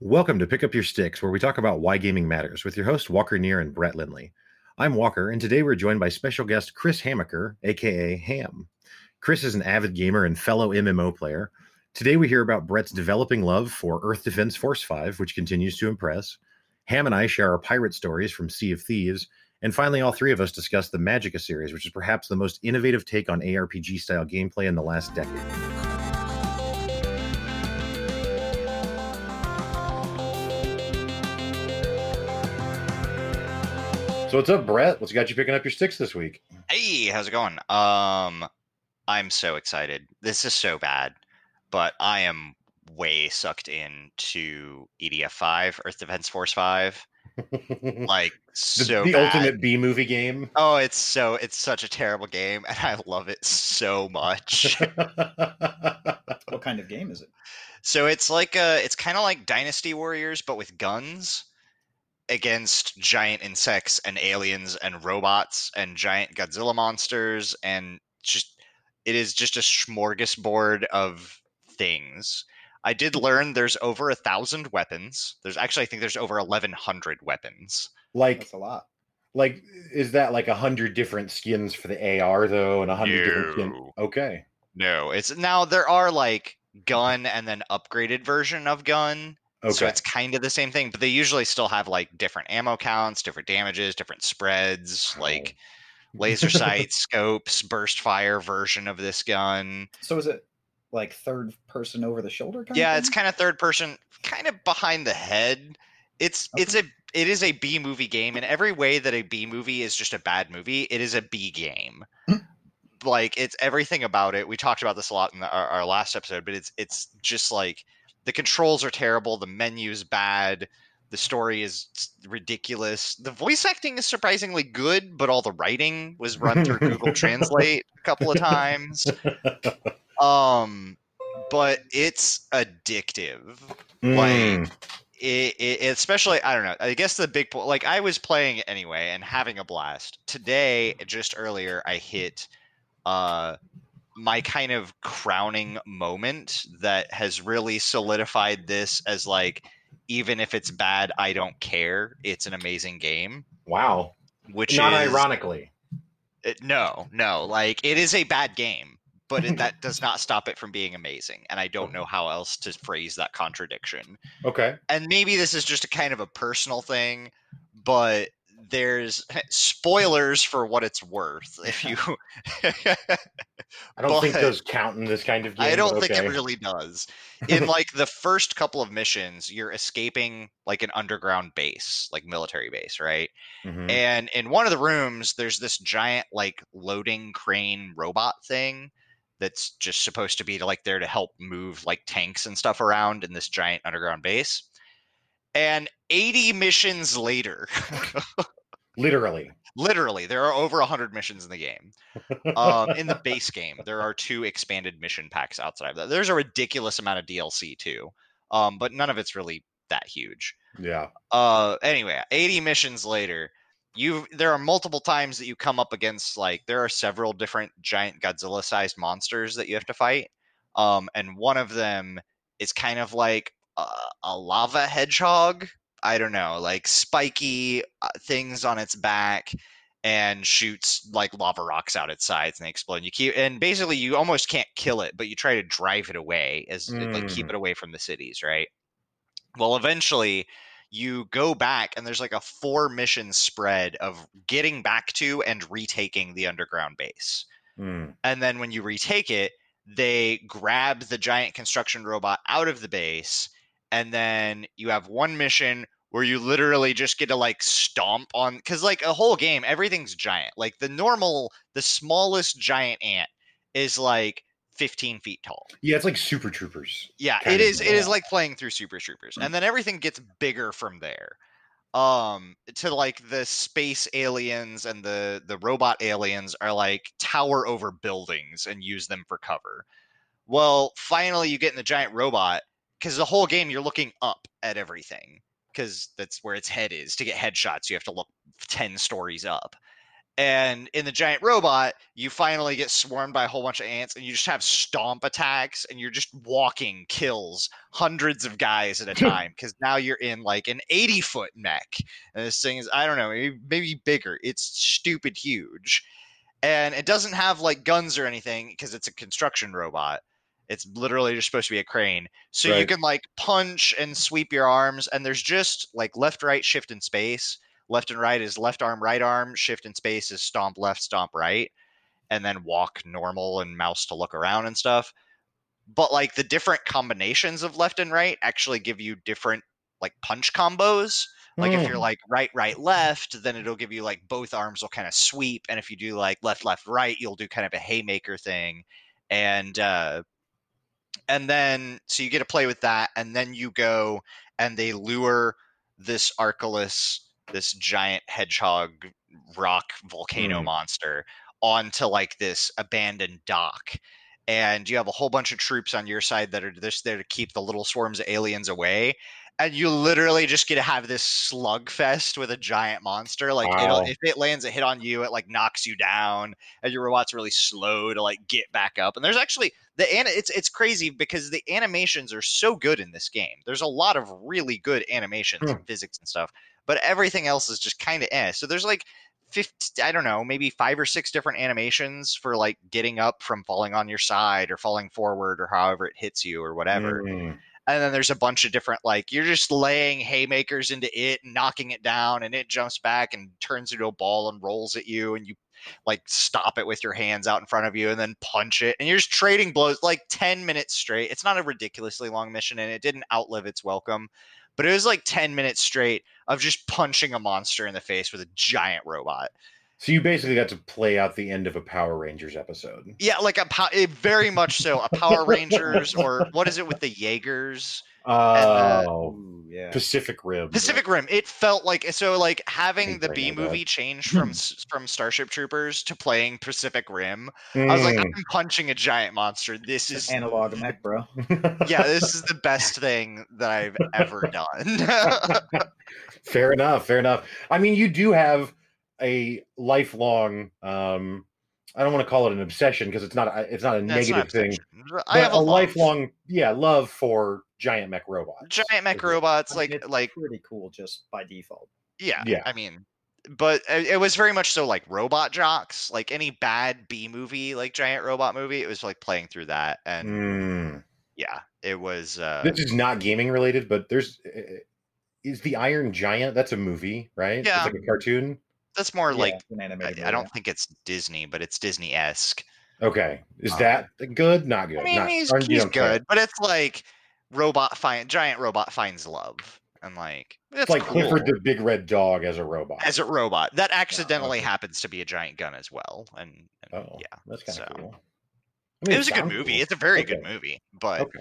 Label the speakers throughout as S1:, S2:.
S1: Welcome to Pick Up Your Sticks, where we talk about why gaming matters with your host, Walker Neer and Brett Lindley. I'm Walker, and today we're joined by special guest Chris Hamaker, aka Ham. Chris is an avid gamer and fellow MMO player. Today we hear about Brett's developing love for Earth Defense Force 5, which continues to impress. Ham and I share our pirate stories from Sea of Thieves. And finally, all three of us discuss the Magicka series, which is perhaps the most innovative take on ARPG style gameplay in the last decade. So what's up, Brett? What's got you picking up your sticks this week?
S2: Hey, how's it going? Um, I'm so excited. This is so bad, but I am way sucked into EDF five, Earth Defense Force five. Like
S1: the,
S2: so
S1: the
S2: bad.
S1: ultimate B movie game.
S2: Oh, it's so it's such a terrible game, and I love it so much.
S3: What kind of game is it?
S2: so it's like a, it's kind of like Dynasty Warriors, but with guns against giant insects and aliens and robots and giant Godzilla monsters and just it is just a smorgasbord of things. I did learn there's over a thousand weapons. There's actually I think there's over eleven hundred weapons.
S1: like,
S3: That's a lot.
S1: like, is that like a hundred different skins for the AR though, and a hundred different skins? Okay.
S2: No, it's now there are like gun and then upgraded version of gun.
S1: Okay.
S2: So it's kind of the same thing, but they usually still have like different ammo counts, different damages, different spreads, like oh. laser sights, scopes, burst fire version of this gun.
S3: So is it like third person over the shoulder kind
S2: Yeah, it's kind of third person, kind of behind the head. It's it's a it is a B movie game in every way that a B movie is just a bad movie. It is a B game. like it's everything about it. We talked about this a lot in the, our, our last episode, but it's it's just like the controls are terrible, the menu's bad, the story is ridiculous. The voice acting is surprisingly good, but all the writing was run through Google Translate a couple of times. Um, but it's addictive.
S1: Mm.
S2: It, it, especially, I don't know. I guess the big point, like I was playing it anyway and having a blast. Today, just earlier, I hit uh my kind of crowning moment that has really solidified this as like even if it's bad, I don't care. It's an amazing game.
S1: wow.
S2: Which
S1: Not
S2: is
S1: ironically.
S2: it- no, no, like it is a bad game, but it, that does not stop it from being amazing. And I don't know how else to phrase that contradiction.
S1: Okay.
S2: And maybe this is just a kind of a personal thing, but there's spoilers for what it's worth. If you,
S1: I don't think those count in this kind of game.
S2: I don't
S1: but
S2: think it really does. In like the first couple of missions, you're escaping like an underground base, like military base, right?
S1: Mhm.
S2: And in one of the rooms, there's this giant like loading crane robot thing that's just supposed to be like there to help move like tanks and stuff around in this giant underground base. And 80 missions later,
S1: Literally.
S2: literally, there are over 100 missions in the game. Um, in the base game, there are two expanded mission packs outside of that. There's a ridiculous amount of DLC too, um, but none of it's really that huge.
S1: yeah.
S2: uh anyway 80 missions later you there are multiple times that you come up against like there are several different giant godzilla sized monsters that you have to fight um and one of them is kind of like a, a lava hedgehog i don't know like spiky uh, things on its back and shoots like lava rocks out its sides and they explode you keep and basically you almost can't kill it but you try to drive it away as like keep
S1: Mm.
S2: it away from the cities right well eventually you go back and there's like a four mission spread of getting back to and retaking the underground base
S1: Mm.
S2: and then when you retake it they grab the giant construction robot out of the base and then you have one mission where you literally just get to like stomp on because like a whole game everything's giant like the normal the smallest giant ant is like 15 feet tall
S1: Yeah, it's like Super Troopers.
S2: yeah, it is. It is like playing through Super Troopers, and then everything gets bigger from there. Um, to like the space aliens and the the robot aliens are like tower over buildings and use them for cover. Well, finally, you get in the giant robot because the whole game you're looking up at everything because that's where its head is. To get headshots, you have to look ten stories up, And in the giant robot, you finally get swarmed by a whole bunch of ants, and you just have stomp attacks, and you're just walking kills hundreds of guys at a time because now you're in like an 80 foot mech. And this thing is, I don't know, maybe, maybe bigger. It's stupid huge. And it doesn't have like guns or anything because it's a construction robot. It's literally just supposed to be a crane. So you can like punch and sweep your arms, and there's just like left, right, shift, and space. Left and right is left arm, right arm. Shift and space is stomp left, stomp right, and then walk normal and mouse to look around and stuff. But like the different combinations of left and right actually give you different like punch combos. Like if you're
S1: Hmm.
S2: like right, right, left, then it'll give you like both arms will kind of sweep. And if you do like left, left, right, you'll do kind of a haymaker thing. And uh and then so you get to play with that, and then you go and they lure this Arculus, this giant hedgehog rock volcano
S1: Hmm.
S2: monster, onto like this abandoned dock. And you have a whole bunch of troops on your side that are just there to keep the little swarms of aliens away. And you literally just get to have this slugfest with a giant monster. Like it'll,
S1: Wow.
S2: if it lands a hit on you, it like knocks you down, and your robot's really slow to like get back up. And there's actually the an it's it's crazy because the animations are so good in this game. There's a lot of really good animations
S1: Hmm.
S2: and physics and stuff, but everything else is just kind of eh. So there's like 50, I don't know, maybe five or six different animations for like getting up from falling on your side or falling forward or however it hits you or whatever.
S1: Mm.
S2: And then there's a bunch of different like you're just laying haymakers into it and knocking it down and it jumps back and turns into a ball and rolls at you and you like stop it with your hands out in front of you and then punch it and you're just trading blows like 10 minutes straight. It's not a ridiculously long mission and it didn't outlive its welcome, but it was like 10 minutes straight of just punching a monster in the face with a giant robot.
S1: So you basically got to play out the end of a Power Rangers episode.
S2: Yeah, like a pow- it very much so a Power Rangers or what is it with the Jaegers? uh,
S1: Oh,
S3: Ooh, yeah.
S1: Pacific Rim.
S2: Pacific Rim. It felt like so like having the B
S1: know that.
S2: movie change from from Starship Troopers to playing Pacific Rim. I was like,
S1: Mm.
S2: I'm punching a giant monster. This is
S3: an analog mech, bro.
S2: yeah, this is the best thing that I've ever done.
S1: fair enough. Fair enough. I mean, you do have a lifelong. um I don't want to call it an obsession because it's not. a- It's not a
S2: That's
S1: negative
S2: not
S1: thing.
S2: I have
S1: a,
S2: a,
S1: lifelong, yeah, love for giant mech robots.
S2: giant mech
S1: it-
S2: robots. Like
S3: it's
S2: like
S3: pretty cool just by default.
S2: yeah,
S1: Yeah.
S2: I mean, but it was very much so like Robot Jox. Like any bad B movie, like giant robot movie, it was like playing through that, and
S1: Mm.
S2: yeah, it was. uh
S1: This is not gaming related, but there's uh, is the Iron Giant. That's a movie, right?
S2: Yeah.
S1: it's like a cartoon.
S2: That's more
S3: Yeah,
S2: like
S3: an
S2: I,
S3: animated.
S2: I
S3: movie.
S2: don't think it's Disney, but it's Disney esque.
S1: Okay, is
S2: Um,
S1: that good? Not good.
S2: I mean,
S1: Not-
S2: he's, he's
S1: don't care.
S2: good, but it's like robot find giant robot finds love, and like that's
S1: It's like
S2: cool.
S1: Clifford the Big Red Dog as a robot.
S2: as a robot that accidentally
S1: okay.
S2: happens to be a giant gun as well, and, and
S1: oh,
S2: yeah,
S1: that's kind of
S2: so-
S1: cool. I mean,
S2: it was a good movie.
S1: cool.
S2: It's a very good movie, but
S1: Okay.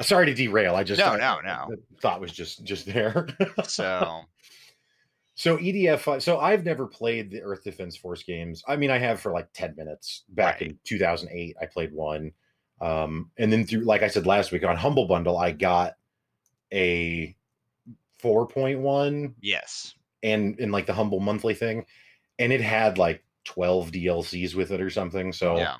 S1: Sorry to derail. I just
S2: No,
S1: I-
S2: no, no.
S1: the thought was just just there.
S2: so
S1: so EDF. So I've never played the Earth Defense Force games. I mean, I have for like ten minutes back
S2: Right.
S1: in 2008. I played one, um, and then through, like I said last week on Humble Bundle, I got a 4.1
S2: yes,
S1: and in like the Humble monthly thing, and it had like 12 DLCs with it or something. So
S2: yeah,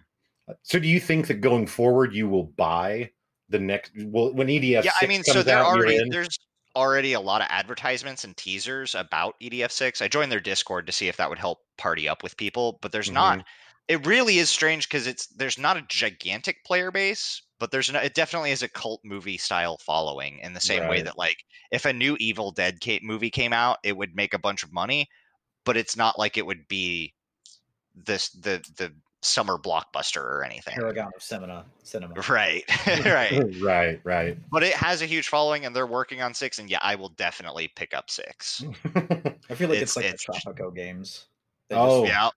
S1: So do you think that going forward you will buy the next well when EDF
S2: yeah. I mean, so
S1: comes
S2: there
S1: out, you're
S2: already there's already a lot of advertisements and teasers about EDF six. I joined their Discord to see if that would help party up with people, but there's not.
S1: Mm-hmm.
S2: It really is strange because it's there's not a gigantic player base, but there's no, it definitely is a cult movie style following in the same way that like if a new Evil Dead movie came out, it would make a bunch of money, but it's not like it would be this the the summer blockbuster or anything.
S3: Paragon of cinema. Cinema.
S2: Right, right.
S1: right, right.
S2: But it has a huge following, and they're working on six. And yeah, I will definitely pick up six.
S3: I feel like
S2: It's-
S3: it's, like
S2: it's-
S3: the Tropico games. They
S1: Oh.
S3: just,
S2: Yeah,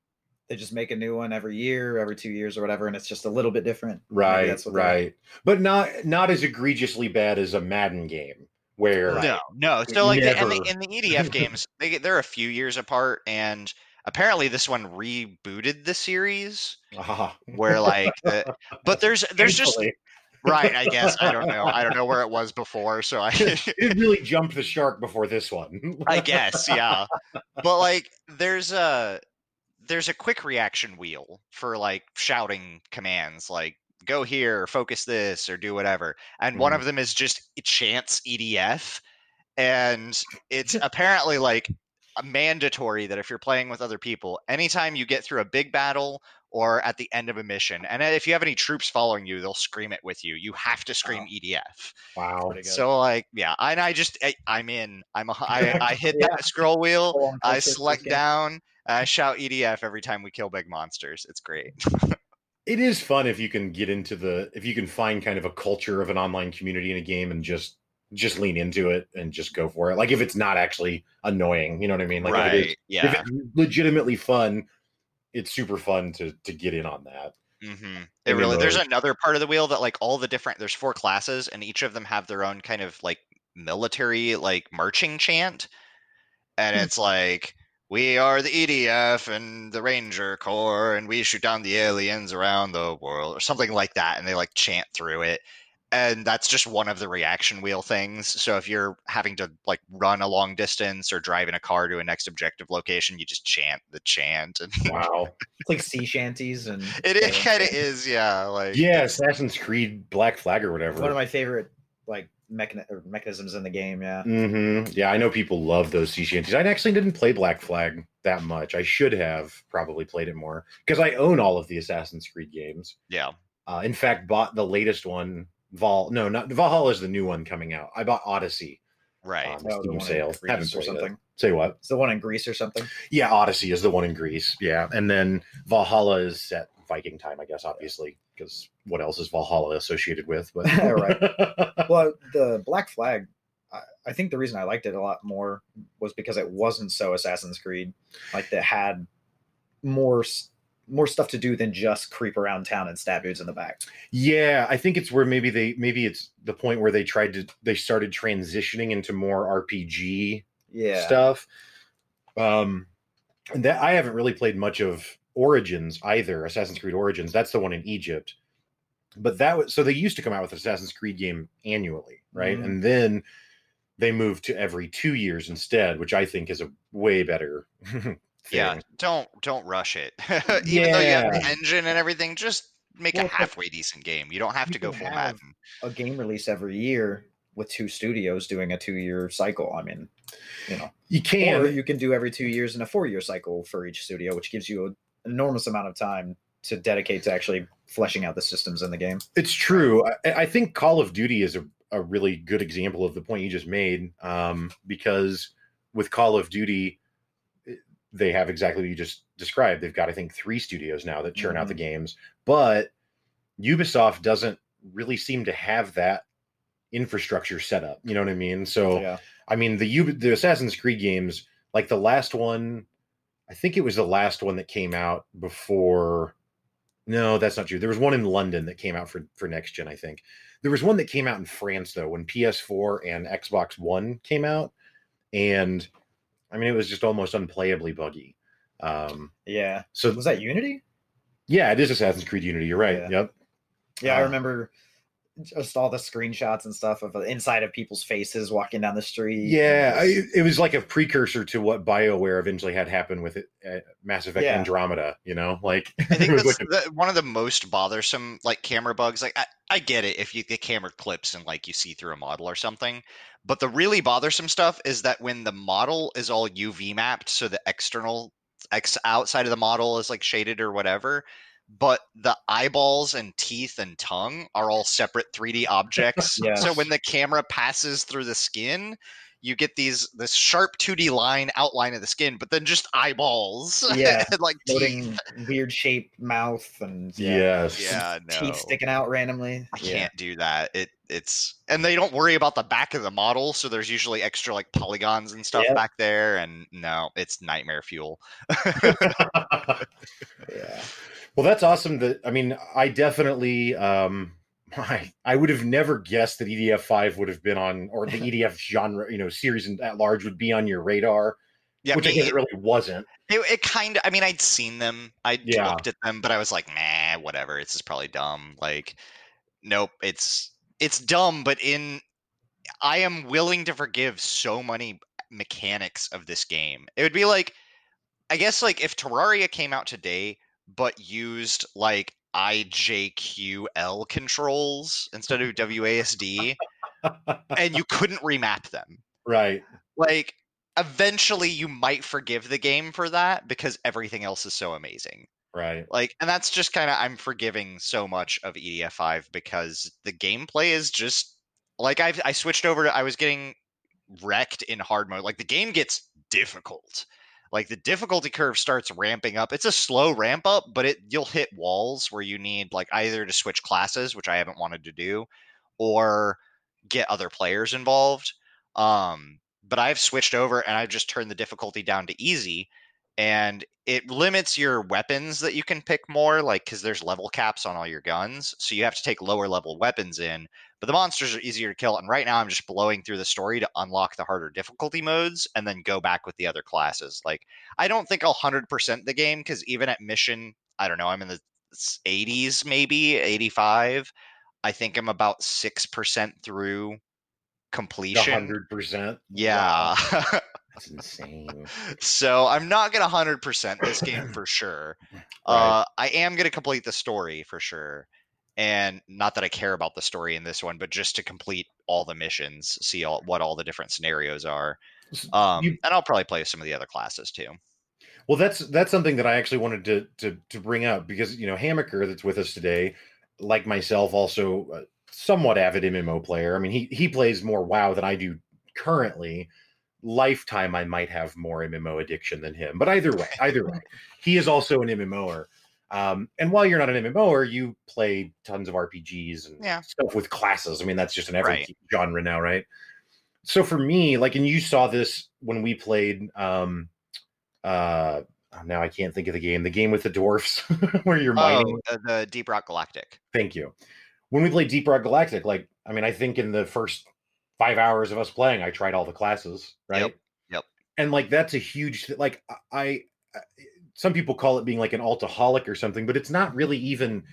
S3: they just make a new one every year, every two years or whatever, and it's just a little bit different.
S1: Right,
S3: that's what
S1: right. But not not as egregiously bad as a Madden game where
S3: Right.
S2: no, no. So like the, and the,
S1: Never.
S2: in the EDF games, they get- they're a few years apart, and apparently this one rebooted the series
S1: Ah,
S2: where like the, but there's there's just right i guess i don't know i don't know where it was before so i
S1: it really jumped the shark before this one.
S2: i guess yeah but like there's a there's a quick reaction wheel for like shouting commands like go here, focus this, or do whatever. And one
S1: Mhm.
S2: of them is just chance EDF. And it's apparently like mandatory that if you're playing with other people, anytime you get through a big battle or at the end of a mission, and uh, if you have any troops following you, they'll scream it with you. You have to scream
S3: Wow.
S2: EDF.
S1: Wow.
S2: So like, yeah, and I just I, I'm in. I'm a, I, I hit
S3: Yeah.
S2: that scroll wheel.
S3: Full
S2: I select
S3: game.
S2: down. and I shout EDF every time we kill big monsters. It's great.
S1: It is fun if you can get into the if you can find kind of a culture of an online community in a game and just just lean into it and just go for it. Like if it's not actually annoying, you know what I mean? Like if, it is,
S2: right?
S1: if
S2: Yeah.
S1: it's legitimately fun, it's super fun to to get in on that.
S2: hmm It really. There's another part of the wheel that like all the different. There's four classes, and each of them have their own kind of like military like marching chant, and
S3: Hmm.
S2: it's like. We are the EDF and the Ranger Corps, and we shoot down the aliens around the world, or something like that. And they like chant through it. And that's just one of the reaction wheel things so if you're having to like run a long distance or drive in a car to a next objective location you just chant the chant and
S1: Wow.
S3: It's like sea shanties and
S2: it, it kind of is yeah like
S1: yeah, Assassin's Creed Black Flag or whatever.
S3: one of my favorite like mechani- or mechanisms in the game. Yeah.
S1: mm-hmm. Yeah, I know people love those sea shanties. I actually didn't play Black Flag that much. I should have probably played it more because I own all of the Assassin's Creed games.
S2: yeah
S1: Uh, in fact, bought the latest one. Val, no, not Valhalla is the new one coming out. I bought Odyssey
S2: right
S1: on
S3: Oh, the
S1: Steam
S3: one in
S1: sale. Haven't
S3: or something.
S1: it. Say what?
S3: It's the one in Greece or something.
S1: Yeah, Odyssey is the one in Greece. Yeah, and then Valhalla is set Viking time, I guess, obviously, because what else is Valhalla associated with? But
S3: Right. Well, the Black Flag, I, I think the reason I liked it a lot more was because it wasn't so Assassin's Creed. Like that had more s- more stuff to do than just creep around town and stab dudes in the back.
S1: Yeah, I think it's where maybe they maybe it's the point where they tried to they started transitioning into more RPG
S3: Yeah.
S1: stuff. Um and that I haven't really played much of Origins either, Assassin's Creed Origins. That's the one in Egypt. But that was so they used to come out with Assassin's Creed game annually, right?
S3: Mhm.
S1: And then they moved to every 2 years instead, which I think is a way better
S2: yeah don't don't rush it even though you have the engine and everything just make
S3: Well,
S2: a halfway decent game you don't have
S3: You
S2: to go full madden
S3: A game release every year with two studios doing a two year cycle. I mean, you know,
S1: You can
S3: or you can do every two years in a four year cycle for each studio, which gives you an enormous amount of time to dedicate to actually fleshing out the systems in the game.
S1: It's true. I, I think Call of Duty is a, a really good example of the point you just made um, because with Call of Duty, they have exactly what you just described. They've got, I think, three studios now that churn out the mm-hmm. games, but Ubisoft doesn't really seem to have that infrastructure set up. You know what I mean? So,
S3: yeah.
S1: I mean, the Ub- the Assassin's Creed games, like the last one, I think it was the last one that came out before. No, that's not true. There was one in London that came out for for next gen. I think there was one that came out in France though when PS4 and Xbox One came out, and I mean it was just almost unplayably buggy. Um,
S3: Yeah.
S1: so
S3: Was that Unity?
S1: yeah, it is Assassin's Creed Unity. You're right.
S3: Yeah.
S1: Yep.
S3: Yeah, I
S1: Uh,
S3: remember just all the screenshots and stuff of the inside of people's faces walking down the street.
S1: Yeah, I, it was like a precursor to what BioWare eventually had happen with it, uh, Mass Effect
S3: Yeah.
S1: Andromeda. You know, like
S2: I think that's
S1: like a-
S2: the, one of the most bothersome like camera bugs. Like I, I get it if you get camera clips and like you see through a model or something, but the really bothersome stuff is that when the model is all UV mapped, so the external ex outside of the model is like shaded or whatever, but the eyeballs and teeth and tongue are all separate 3D objects. So when the camera passes through the skin. You get these this sharp 2D line outline of the skin, but then just eyeballs,
S3: Yeah,
S2: and like teeth.
S3: floating weird shaped mouth and
S1: yes,
S2: Yeah, no.
S3: teeth sticking out randomly.
S2: I
S3: Yeah.
S2: can't do that. It it's and they don't worry about the back of the model, so there's usually extra like polygons and stuff
S3: Yeah.
S2: back there. And no, it's nightmare fuel.
S3: Yeah.
S1: Well, that's awesome. That I mean, I definitely, um, I I would have never guessed that EDF five would have been on, or the EDF genre, you know, series in- at large would be on your radar,
S2: Yeah,
S1: which I guess it really wasn't.
S2: it, it kind of. I mean, I'd seen them. I
S1: Yeah.
S2: looked at them, but I was like, nah, whatever. It's just probably dumb. Like, nope. It's it's dumb, but in I am willing to forgive so many mechanics of this game. It would be like I guess like if Terraria came out today but used like IJQL controls instead of WASD and you couldn't remap them.
S1: Right.
S2: Like eventually you might forgive the game for that because everything else is so amazing.
S1: Right.
S2: Like and that's just kind of I'm forgiving so much of EDF5 because the gameplay is just like I I switched over to I was getting wrecked in hard mode. Like the game gets difficult. Like the difficulty curve starts ramping up. It's a slow ramp up, but it you'll hit walls where you need like either to switch classes, which I haven't wanted to do, or get other players involved. Um, but I've switched over and I've just turned the difficulty down to easy and it limits your weapons that you can pick more like because there's level caps on all your guns so you have to take lower level weapons in but the monsters are easier to kill and right now i'm just blowing through the story to unlock the harder difficulty modes and then go back with the other classes like i don't think i'll 100% the game because even at mission i don't know i'm in the 80s maybe 85 i think i'm about 6% through completion
S1: hundred percent.
S2: yeah
S1: That's insane.
S2: so I'm not gonna hundred percent this game for sure. Uh, I am gonna complete the story for sure, and not that I care about the story in this one, but just to complete all the missions, see all, what all the different scenarios are. Um,
S1: you-
S2: and I'll probably play some of the other classes too.
S1: Well, that's that's something that I actually wanted to to to bring up because you know Hamaker that's with us today, like myself, also somewhat avid MMO player. I mean, he he plays more WoW than I do currently. Lifetime, I might have more MMO addiction than him, but either way, either way, he is also an MMOer. Um, and while you're not an MMOer, you play tons of RPGs and
S2: Yeah.
S1: stuff with classes. I mean, that's just an every
S2: Right.
S1: genre now, right? So for me, like, and you saw this when we played um uh oh, now I can't think of the game, the game with the dwarfs where you're mining.
S2: Oh, the, the Deep Rock Galactic.
S1: Thank you. When we played Deep Rock Galactic, like I mean, I think in the first five hours of us playing, I tried all the classes, right?
S2: Yep, yep.
S1: And like that's a huge like I, I some people call it being like an altaholic or something, but it's not really even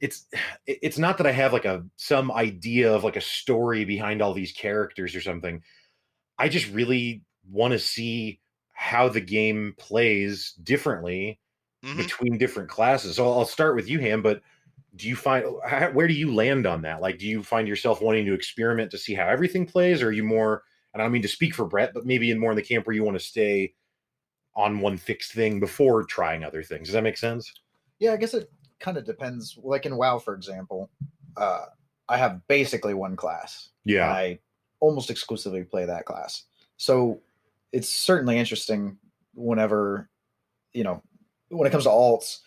S1: it's it's not that I have like a some idea of like a story behind all these characters or something. I just really want to see how the game plays differently
S2: Mhm.
S1: between different classes. So I'll start with you, Ham. But do you find how, where do you land on that? Like, do you find yourself wanting to experiment to see how everything plays, or are you more? And I don't mean to speak for Brett, but maybe in more in the camp where you want to stay on one fixed thing before trying other things. Does that make sense?
S3: Yeah, I guess it kind of depends. Like in WoW, for example, uh, I have basically one class.
S1: Yeah,
S3: I almost exclusively play that class. So it's certainly interesting whenever, you know, when it comes to alts,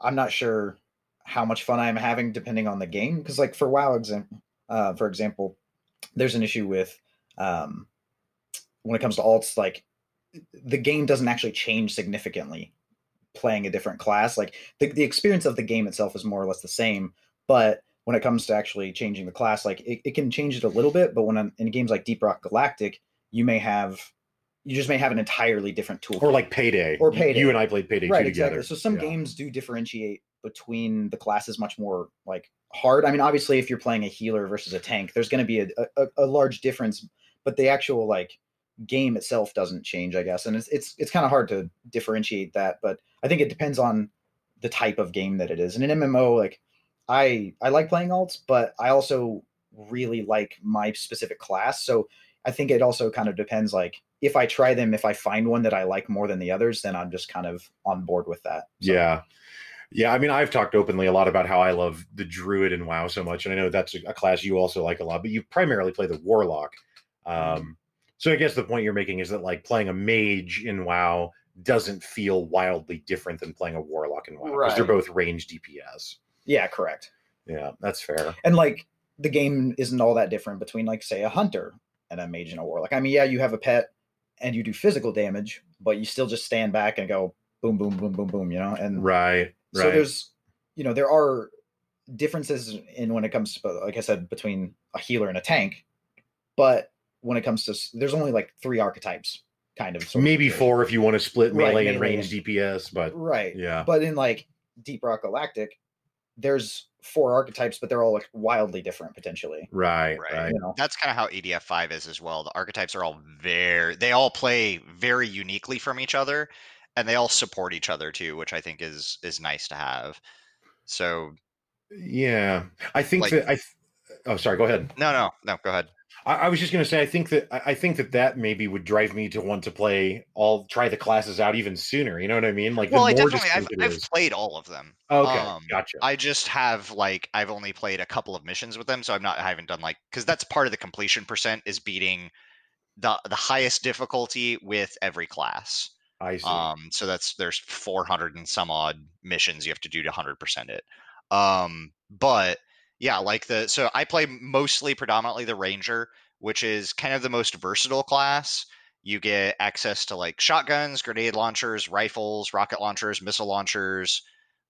S3: I'm not sure how much fun I'm having depending on the game. Because like for WoW example, uh, for example, there's an issue with um, when it comes to alts, like the game doesn't actually change significantly playing a different class. Like the, the experience of the game itself is more or less the same, but when it comes to actually changing the class, like it, it can change it a little bit. But when I'm, in games like Deep Rock Galactic, you may have you just may have an entirely different tool.
S1: or like Payday.
S3: Or Payday.
S1: You and I played Payday
S3: right,
S1: two
S3: exactly.
S1: together.
S3: So some
S1: Yeah.
S3: games do differentiate between the classes much more like hard. I mean, obviously, if you're playing a healer versus a tank, there's going to be a, a, a large difference, but the actual like game itself doesn't change, I guess. And it's it's it's kind of hard to differentiate that, but I think it depends on the type of game that it is. And in MMO, like I I like playing alts, but I also really like my specific class. So I think it also kind of depends like if I try them, if I find one that I like more than the others, then I'm just kind of on board with that. So,
S1: Yeah. Yeah, I mean, I've talked openly a lot about how I love the Druid in WoW so much, and I know that's a, a class you also like a lot. But you primarily play the Warlock. Um, so I guess the point you're making is that like playing a mage in WoW doesn't feel wildly different than playing a Warlock in WoW because they're both range DPS.
S3: Yeah, correct.
S1: Yeah, that's fair.
S3: And like the game isn't all that different between like say a hunter and a mage and a warlock. I mean, yeah, you have a pet and you do physical damage, but you still just stand back and go boom, boom, boom, boom, boom, you know? And
S1: Right.
S3: so
S1: Right.
S3: there's you know, there are differences in when it comes to like I said, between a healer and a tank, but when it comes to there's only like three archetypes kind of sort of
S1: Maybe
S3: situation.
S1: four if you want to split
S3: Right,
S1: melee and range
S3: and-
S1: DPS, but
S3: right.
S1: yeah.
S3: But in like Deep Rock Galactic, there's four archetypes, but they're all like wildly different potentially.
S1: Right.
S2: Right.
S1: Right.
S3: You know,
S2: That's kind of how EDF five is as well. The archetypes are all very they all play very uniquely from each other. and they all support each other too, which I think is is nice to have. So
S1: Yeah, I think
S2: Like-
S1: that I. Oh, sorry. Go ahead.
S2: no, no, no. Go ahead.
S1: I, I was just going to say, I think that I think that that maybe would drive me to want to play all try the classes out even sooner. You know what I mean? Like
S2: Well, I definitely I've, I've played all of them.
S1: okay,
S2: um,
S1: gotcha.
S2: I just have like I've only played a couple of missions with them, so I'm not I haven't done like because that's part of the completion percent is beating the the highest difficulty with every class.
S1: I see.
S2: Um, so that's there's 400 and some odd missions you have to do to 100% it. Um, but yeah, like the so I play mostly predominantly the ranger, which is kind of the most versatile class. You get access to like shotguns, grenade launchers, rifles, rocket launchers, missile launchers,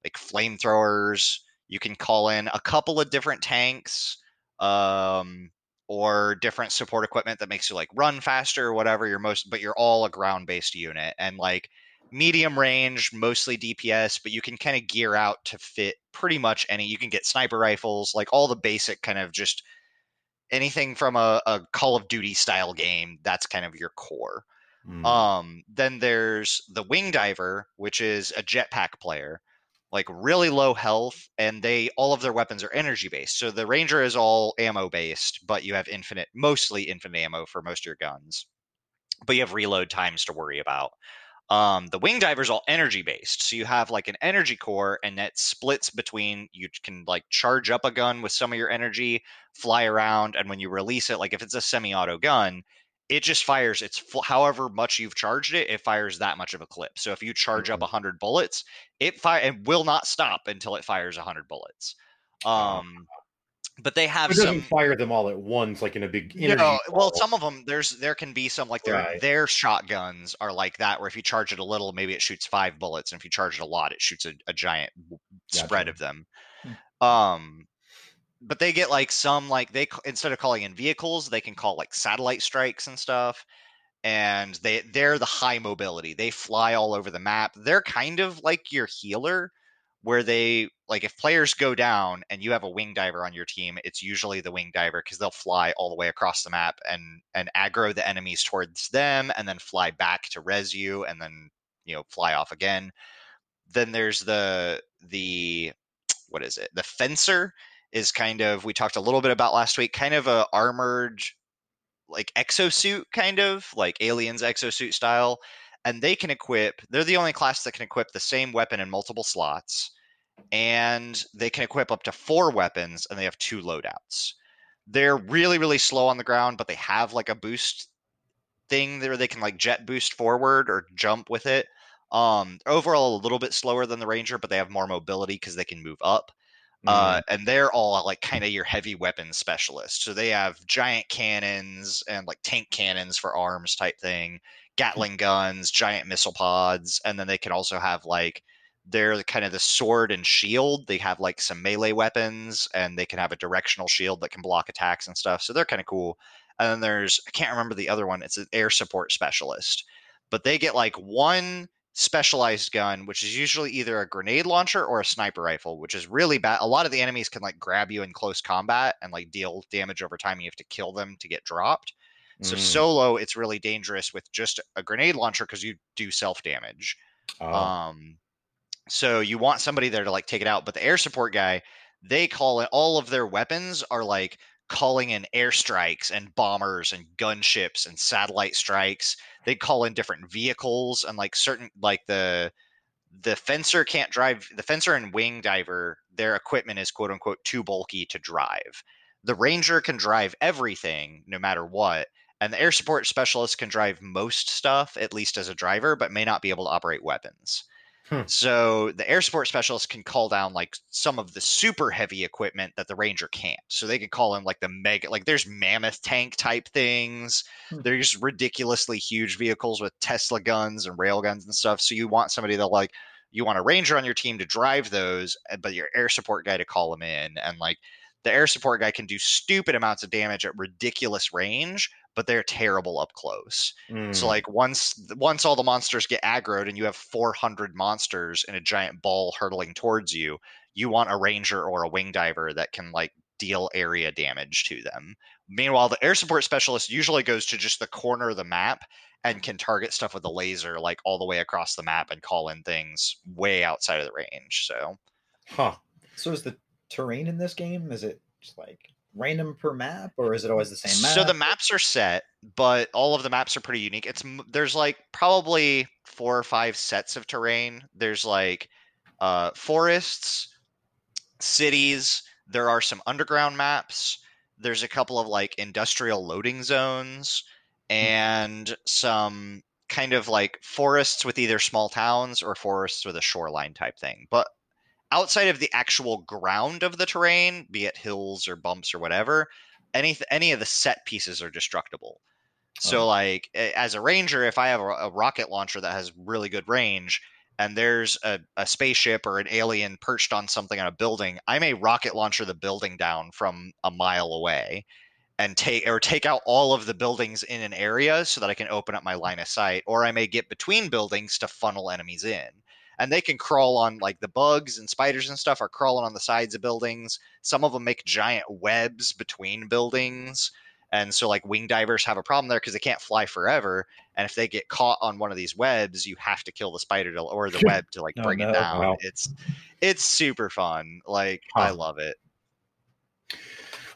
S2: like flamethrowers. You can call in a couple of different tanks. Um, or different support equipment that makes you like run faster or whatever you're most but you're all a ground based unit and like medium range mostly dps but you can kind of gear out to fit pretty much any you can get sniper rifles like all the basic kind of just anything from a, a call of duty style game that's kind of your core
S1: Mm.
S2: um, then there's the wing diver, which is a jetpack player, like really low health, and they all of their weapons are energy based. So the ranger is all ammo based, but you have infinite, mostly infinite ammo for most of your guns, but you have reload times to worry about. Um, the wing diver is all energy based, so you have like an energy core, and that splits between you can like charge up a gun with some of your energy, fly around, and when you release it, like if it's a semi-auto gun, it just fires its however much you've charged it it fires that much of a clip. So if you charge up 100 bullets it fire and will not stop until it fires 100 bullets.
S1: Ah.
S2: um but they have
S1: it doesn't
S2: some
S1: fire them all at once, like in a big.
S2: you
S1: energy
S2: know, well
S1: ball.
S2: some of them there's there can be some like their
S1: Right.
S2: their shotguns are like that where if you charge it a little maybe it shoots five bullets and if you charge it a lot it shoots a, a giant w- spread of them
S3: Hmm.
S2: um but they get like some like they instead of calling in vehicles they can call like satellite strikes and stuff and they they're the high mobility they fly all over the map they're kind of like your healer where they like if players go down and you have a wing diver on your team it's usually the wing diver because they'll fly all the way across the map and and aggro the enemies towards them and then fly back to res you and then you know fly off again. Then there's the the what is it? The fencer is kind of we talked a little bit about last week kind of a armored like exosuit kind of like aliens exosuit style and they can equip they're the only class that can equip the same weapon in multiple slots and they can equip up to four weapons and they have two loadouts they're really really slow on the ground but they have like a boost thing there they can like jet boost forward or jump with it um overall a little bit slower than the ranger but they have more mobility because they can move up
S1: Mm.
S2: uh, and they're all like kind of your heavy weapons specialists. So they have giant cannons and like tank cannons for arms type thing, Gatling guns, giant missile pods, and then they can also have like they're kind of the sword and shield. They have like some melee weapons, and they can have a directional shield that can block attacks and stuff. So they're kind of cool. And then there's I can't remember the other one. It's an air support specialist, but they get like one specialized gun, which is usually either a grenade launcher or a sniper rifle, which is really bad. A lot of the enemies can like grab you in close combat and like deal damage over time. You have to kill them to get dropped. So
S1: Mm.
S2: solo, it's really dangerous with just a grenade launcher because you do self damage.
S1: Ah,
S2: Um, so you want somebody there to like take it out. But the air support guy, they call it all of their weapons are like calling in airstrikes and bombers and gunships and satellite strikes. They call in different vehicles and like certain like the the fencer can't drive the fencer and wing diver their equipment is quote unquote too bulky to drive the ranger can drive everything no matter what and the air support specialist can drive most stuff at least as a driver but may not be able to operate weapons
S1: Hmm.
S2: so the air support specialist can call down like some of the super heavy equipment that the ranger can't so they could call in like the mega like there's mammoth tank type things
S3: Hmm.
S2: they're just ridiculously huge vehicles with tesla guns and rail guns and stuff so you want somebody that like you want a ranger on your team to drive those uh, but your air support guy to call them in and like the air support guy can do stupid amounts of damage at ridiculous range but they're terrible up close
S1: mm.
S2: so like once once all the monsters get aggroed and you have 400 monsters in a giant ball hurtling towards you, you want a ranger or a wing diver that can like deal area damage to them Meanwhile, the air support specialist usually goes to just the corner of the map and can target stuff with a laser like all the way across the map and call in things way outside of the range. So,
S1: Huh.
S3: So is the terrain in this game? Is it just like random per map, or is it always the same map?
S2: so the maps are set, but all of the maps are pretty unique. It's there's like probably four or five sets of terrain. There's like uh, forests, cities. There are some underground maps. There's a couple of like industrial loading zones and some kind of like forests with either small towns or forests with a shoreline type thing. But outside of the actual ground of the terrain, be it hills or bumps or whatever, any any of the set pieces are destructible. So
S3: Oh.
S2: like as a ranger, if I have a, a rocket launcher that has really good range and there's a, a spaceship or an alien perched on something on a building, I may rocket launcher the building down from a mile away and take or take out all of the buildings in an area so that I can open up my line of sight, or I may get between buildings to funnel enemies in. And they can crawl on like the bugs and spiders and stuff are crawling on the sides of buildings. Some of them make giant webs between buildings. And so like wing divers have a problem there because they can't fly forever. And if they get caught on one of these webs, you have to kill the spider to, or the web to like
S3: Oh,
S2: bring
S3: no.
S2: it down.
S1: Wow.
S2: It's it's super fun. Like I love it.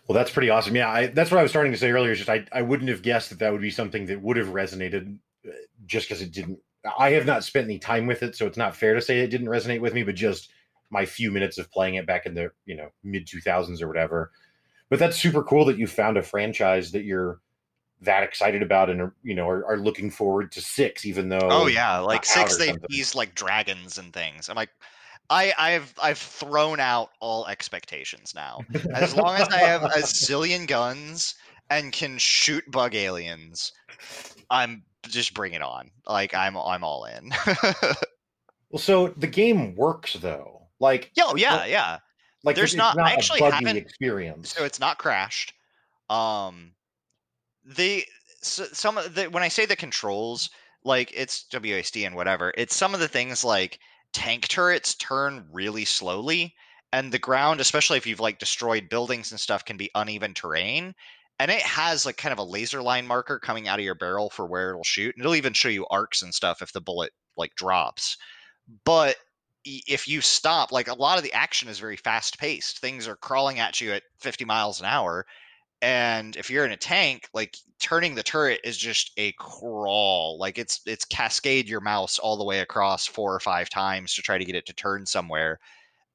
S1: Well, that's pretty awesome. Yeah, I, that's what I was starting to say earlier. Is just I, I wouldn't have guessed that that would be something that would have resonated, uh, just because it didn't. I have not spent any time with it, so it's not fair to say it didn't resonate with me. But just my few minutes of playing it back in the you know mid two thousands or whatever. But that's super cool that you found a franchise that you're that excited about and are, you know are, are looking forward to six, even though
S2: Oh yeah, like six they tease like dragons and things. I'm like, I I've I've thrown out all expectations now. As long as I have a zillion guns and can shoot bug aliens, I'm just bring it on. Like I'm I'm all in.
S1: well, so the game works though. Like
S2: Yo, yeah, yeah.
S1: like
S2: there's
S1: it's
S2: not- I actually haven't-
S1: experience.
S2: So it's not crashed. Um, the so, some of the when I say the controls, like it's WASD and whatever, it's some of the things like tank turrets turn really slowly, and the ground, especially if you've like destroyed buildings and stuff, can be uneven terrain. And it has like kind of a laser line marker coming out of your barrel for where it'll shoot. And it'll even show you arcs and stuff if the bullet like drops. But if you stop, like a lot of the action is very fast paced. Things are crawling at you at 50 miles an hour. And if you're in a tank, like turning the turret is just a crawl. Like it's it's cascade your mouse all the way across four or five times to try to get it to turn somewhere.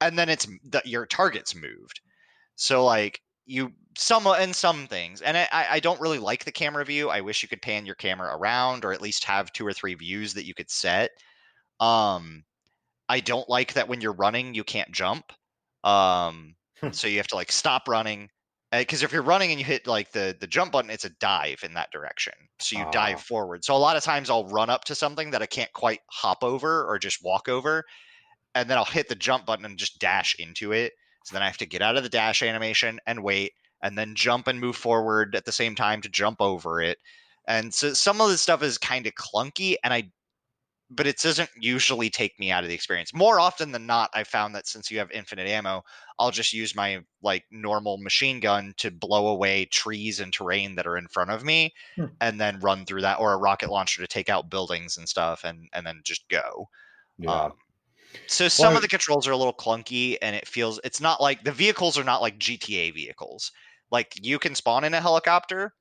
S2: And then it's your target's moved. So like you some and some things, and I, I don't really like the camera view. I wish you could pan your camera around, or at least have two or three views that you could set. Um, I don't like that when you're running, you can't jump. Um,
S1: Hmm.
S2: so you have to like stop running because if you're running and you hit like the the jump button, it's a dive in that direction. So you dive forward. So a lot of times I'll run up to something that I can't quite hop over or just walk over, and then I'll hit the jump button and just dash into it. So then I have to get out of the dash animation and wait, and then jump and move forward at the same time to jump over it. And so some of the stuff is kind of clunky, and I, but it doesn't usually take me out of the experience. More often than not, I found that since you have infinite ammo, I'll just use my like normal machine gun to blow away trees and terrain that are in front of me,
S3: Hmm.
S2: and then run through that, or a rocket launcher to take out buildings and stuff, and and then just go.
S1: Yeah.
S2: Um, so some
S1: Well-
S2: of the controls are a little clunky, and it feels it's not like the vehicles are not like GTA vehicles. Like you can spawn in a helicopter,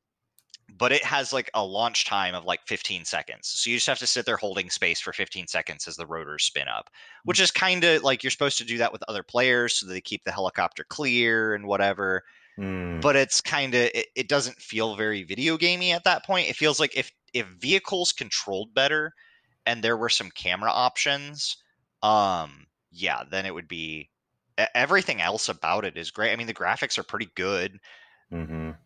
S2: but it has like a launch time of like 15 seconds. So you just have to sit there holding space for 15 seconds as the rotors spin up, which is kind of like you're supposed to do that with other players so they keep the helicopter clear and whatever
S1: Mm.
S2: but it's kind of it, it doesn't feel very video gamey at that point it feels like if if vehicles controlled better and there were some camera options um yeah then it would be everything else about it is great. I mean the graphics are pretty good.
S1: Mhm.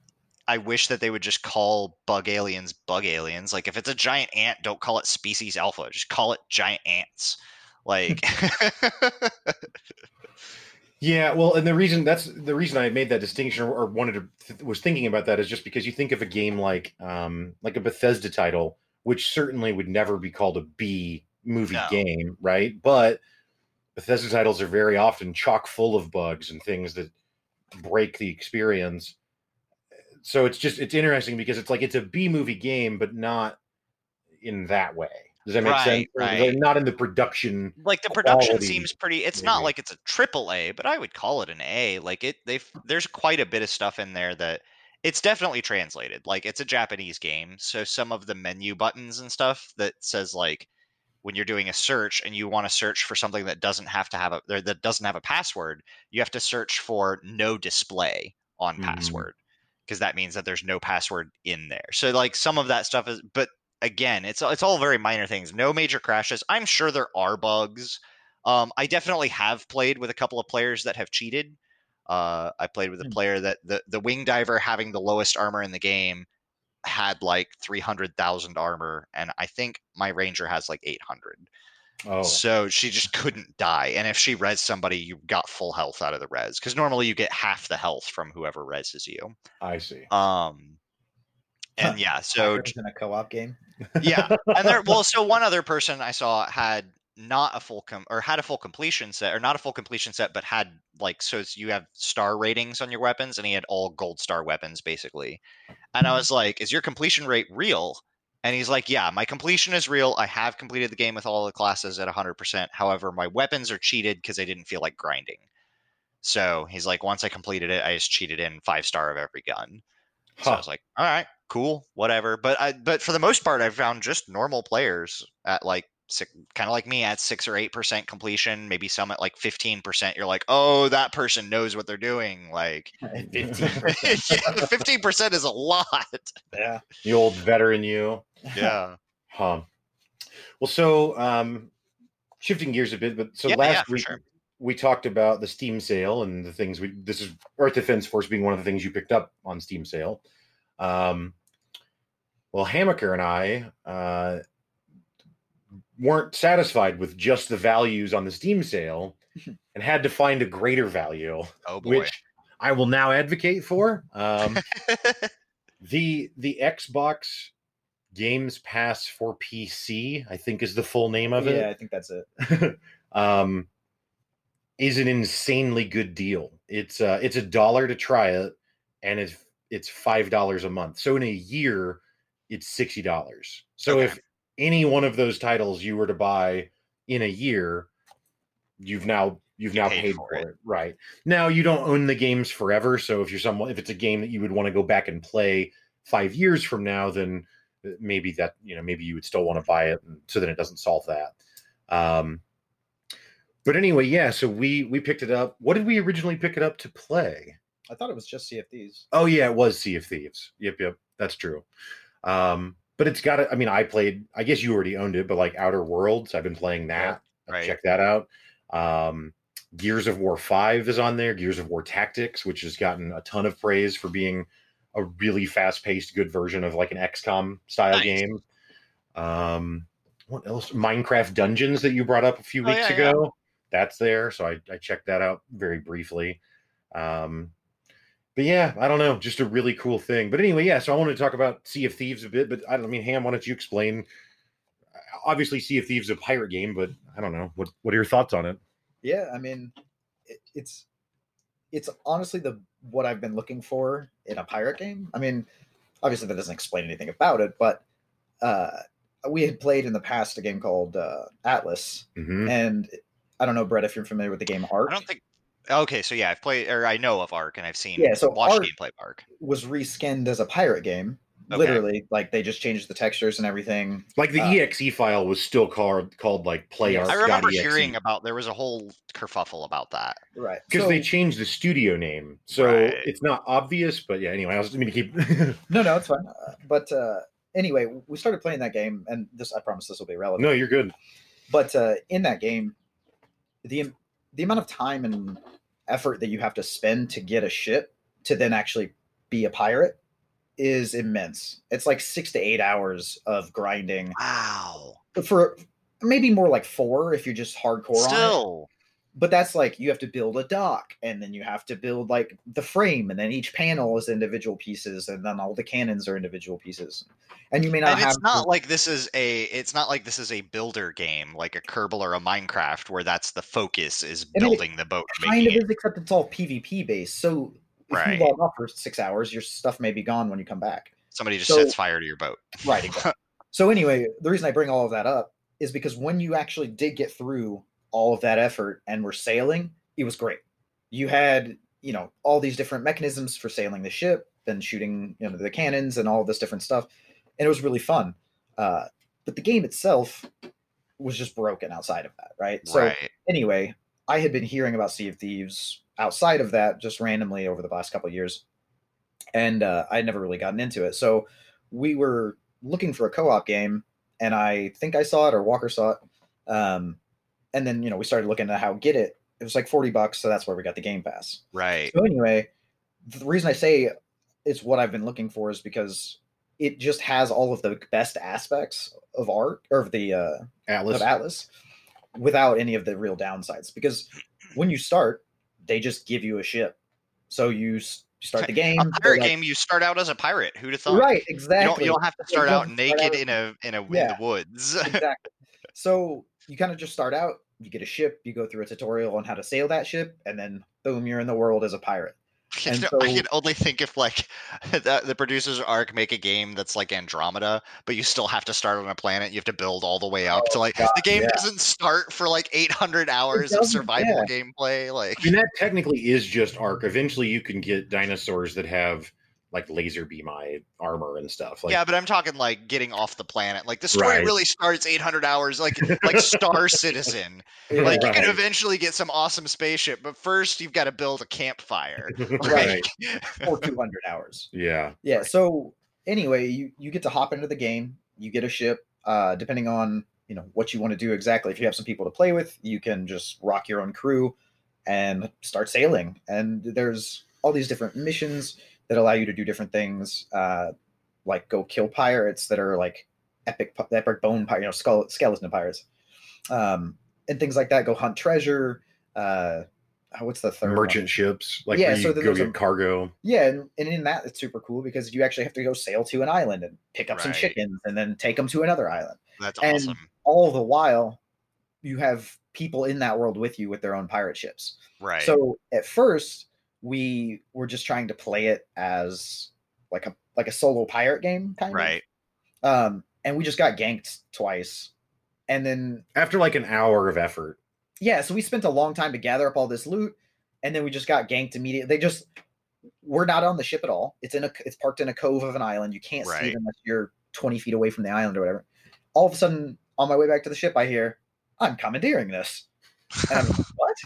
S2: i wish that they would just call bug aliens bug aliens. Like if it's a giant ant don't call it species alpha. Just call it giant ants. Like
S1: Yeah, well, and the reason that's the reason I made that distinction or wanted to was thinking about that is just because you think of a game like um like a Bethesda title, which certainly would never be called a B movie
S2: No.
S1: game, right? But Bethesda titles are very often chock full of bugs and things that break the experience. so it's just it's interesting because it's like it's a B movie game, but not in that way. Does that make
S2: Right,
S1: sense? Or, like, not in the production.
S2: like the production seems pretty it's not like it's a triple a but i would call it an a like it they've there's quite a bit of stuff in there that it's definitely translated like it's a japanese game so some of the menu buttons and stuff that says like when you're doing a search and you want to search for something that doesn't have to have a that doesn't have a password you have to search for no display on
S1: Mhm.
S2: password because that means that there's no password in there so like some of that stuff is but again it's it's all very minor things no major crashes i'm sure there are bugs um, i definitely have played with a couple of players that have cheated uh, i played with a
S3: Hmm.
S2: player that the, the wing diver having the lowest armor in the game had like 300000 armor and i think my ranger has like 800
S1: Oh,
S2: so she just couldn't die and if she res somebody you got full health out of the res because normally you get half the health from whoever reses you
S1: I see.
S2: um and yeah so
S3: in a co-op game.
S2: yeah and there well so one other person i saw had not a full com or had a full completion set or not a full completion set but had like so you have star ratings on your weapons and he had all gold star weapons basically. And i mm-hmm. was like is your completion rate real? And he's like yeah my completion is real. I have completed the game with all the classes at 100% however my weapons are cheated because i didn't feel like grinding. So he's like once i completed it i just cheated in five star of every gun. So I was like, all right, cool, whatever. But I, but for the most part, I found just normal players at like kind of like me at six or eight percent completion, maybe some at like fifteen percent. You're like, oh, that person knows what they're doing. Like, fifteen percent is a lot.
S3: yeah.
S1: the old veteran you.
S2: Yeah,
S1: Huh. Well, so um, shifting gears a bit, but so
S2: Yeah,
S1: last
S2: yeah,
S1: week
S2: sure.
S1: we talked about the Steam sale and the things we. This is Earth Defense Force being one of the things you picked up on Steam sale. Um, well, Hamaker and I uh, weren't satisfied with just the values on the Steam sale and had to find a greater value,
S2: oh boy.
S1: which I will now advocate for. Um, the the Xbox Games Pass for PC, I think is the full name of it.
S3: Yeah, I think that's it.
S1: um, is an insanely good deal. It's uh, it's a dollar to try it, and it's it's five dollars a month. So in a year, it's sixty dollars. So
S2: Okay.
S1: if any one of those titles you were to buy in a year, you've now you've
S2: You
S1: now
S2: paid
S1: paid
S2: for
S1: for
S2: it.
S1: it. Right now, you don't own the games forever. So if you're someone, if it's a game that you would want to go back and play five years from now, then uh, maybe that you know maybe you would still want to buy it, and so then it doesn't solve that. Um, but anyway, yeah. So we we picked it up. What did we originally pick it up to play?
S3: I thought it was just CFDs.
S1: Oh yeah, it was Sea of Thieves. Yep, yep, that's true. Um, but it's got. it. I mean, I played. I guess you already owned it, but like Outer Worlds, I've been playing that.
S2: right.
S1: Check that out. Um, Gears of War Five is on there. Gears of War Tactics, which has gotten a ton of praise for being a really fast-paced, good version of like an XCOM style
S2: Nice.
S1: game. Um, what else? Minecraft Dungeons that you brought up a few
S2: Oh,
S1: weeks
S2: yeah, yeah.
S1: ago. That's there, so I, I checked that out very briefly. Um, but yeah, I don't know, just a really cool thing. But anyway, yeah. So I wanted to talk about Sea of Thieves a bit, but I don't I mean, Ham, why don't you explain? Obviously, Sea of Thieves is a pirate game, but I don't know what what are your thoughts on it?
S3: Yeah, I mean, it, it's it's honestly the what I've been looking for in a pirate game. I mean, obviously that doesn't explain anything about it, but uh, we had played in the past a game called uh, Atlas,
S1: hmm
S3: and I don't know, Brett, if you're familiar with the game Ark.
S2: I don't think. Okay, so yeah, I've played or I know of Ark and I've seen
S3: Yeah, so
S2: watched
S3: Ark-
S2: gameplay of Ark.
S3: was reskinned as a pirate game.
S2: Okay.
S3: Literally, like they just changed the textures and everything.
S1: Like the
S3: Uh,
S1: exe file was still called called like play
S3: Yes.
S1: Ark
S2: I remember
S1: exe.
S2: hearing about there was a whole kerfuffle about that.
S3: Right.
S1: because
S3: So-
S1: they changed the studio name, so
S2: Right.
S1: it's not obvious. But yeah, anyway, I was going to keep.
S3: No, no, it's fine. Uh, but uh, anyway, we started playing that game, and this I promise this will be relevant.
S1: no, you're good.
S3: But uh, in that game, the the amount of time and effort that you have to spend to get a ship to then actually be a pirate is immense. It's like six to eight hours of grinding
S2: Wow.
S3: for maybe more like four if you're just hardcore on it.
S2: Still.
S3: But that's like you have to build a dock, and then you have to build like the frame, and then each panel is individual pieces, and then all the cannons are individual pieces. And you may not
S2: and
S3: have
S2: it's not
S3: to-
S2: like this is a it's not like this is a builder game like a Kerbal or a Minecraft where that's the focus is
S3: I mean, it
S2: building the boat
S3: kind of
S2: it.
S3: is, except it's all PvP based. So If
S2: Right.
S3: you log off for six hours, your stuff may be gone when you come back.
S2: Somebody just
S3: So-
S2: sets fire to your boat.
S3: Right. Exactly. so anyway, the reason I bring all of that up is because when you actually did get through all of that effort and were sailing, it was great. You had, you know, all these different mechanisms for sailing the ship and shooting, you know, the cannons and all this different stuff, and it was really fun. Uh, but the game itself was just broken outside of that, right? So
S2: right.
S3: anyway, I had been hearing about Sea of Thieves outside of that just randomly over the last couple of years, and uh, I had never really gotten into it. So we were looking for a co-op game, and I think I saw it or Walker saw it, um, and then you know we started looking at how get it. It was like forty bucks, so that's where we got the Game Pass.
S2: Right.
S3: So anyway, the reason I say it's what I've been looking for is because it just has all of the best aspects of art or of the uh,
S1: Atlas.
S3: of Atlas without any of the real downsides. Because when you start, they just give you a ship, so you s- start the game.
S2: A pirate
S3: like-
S2: game, you start out as a pirate. Who'd have thought?
S3: right?
S2: You
S3: Exactly.
S2: don't, you don't have to start out
S3: start
S2: naked
S3: out-
S2: in a in a in the woods.
S3: exactly. So you kind of just start out, you get a ship, you go through a tutorial on how to sail that ship, and then boom, you're in the world as a pirate.
S2: I
S3: And
S2: can, I
S3: so-
S2: can only think if like the, the producers of Ark make a game that's like Andromeda, but you still have to start on a planet. You have to build all the way up to
S3: Oh,
S2: like
S3: God,
S2: the game
S3: yeah.
S2: doesn't start for like 800 hours of survival gameplay. Like
S1: I mean, that technically is just Ark. Eventually, you can get dinosaurs that have like laser beam my armor and stuff. Like,
S2: yeah, but I'm talking like getting off the planet. Like the story
S1: Right.
S2: really starts 800 hours, like like Star Citizen. Like you can eventually get some awesome spaceship, but first you've got to build a campfire.
S1: right.
S2: Like,
S3: or 200 hours.
S1: Yeah.
S3: Yeah. So anyway, you you get to hop into the game. You get a ship. Uh, depending on you know what you want to do exactly. If you have some people to play with, you can just rock your own crew and start sailing. And there's all these different missions that allow you to do different things, uh, like go kill pirates that are like epic, epic bone pirate, you know, skull, skeleton pirates, um, and things like that. Go hunt treasure. Uh, oh, what's the third one?
S1: Merchant ships, like
S3: Yeah,
S1: where you
S3: so
S1: go
S3: there's
S1: get
S3: a-
S1: cargo.
S3: Yeah, and, and in that it's super cool because you actually have to go sail to an island and pick up some chickens and then take them to another island.
S2: that's
S3: And-
S2: awesome.
S3: All the while, you have people in that world with you with their own pirate ships.
S2: Right.
S3: So at first, we were just trying to play it as like a like a solo pirate game, kind of.
S2: right.
S3: of. Um, and we just got ganked twice, and then
S1: After like an hour of effort.
S3: yeah, so we spent a long time to gather up all this loot, and then we just got ganked immediately. They just we're not on the ship at all. It's in a it's parked in a cove of an island. You can't see it unless you're 20 feet away from the island or whatever. All of a sudden, on my way back to the ship, I hear I'm commandeering this. And I'm like, what?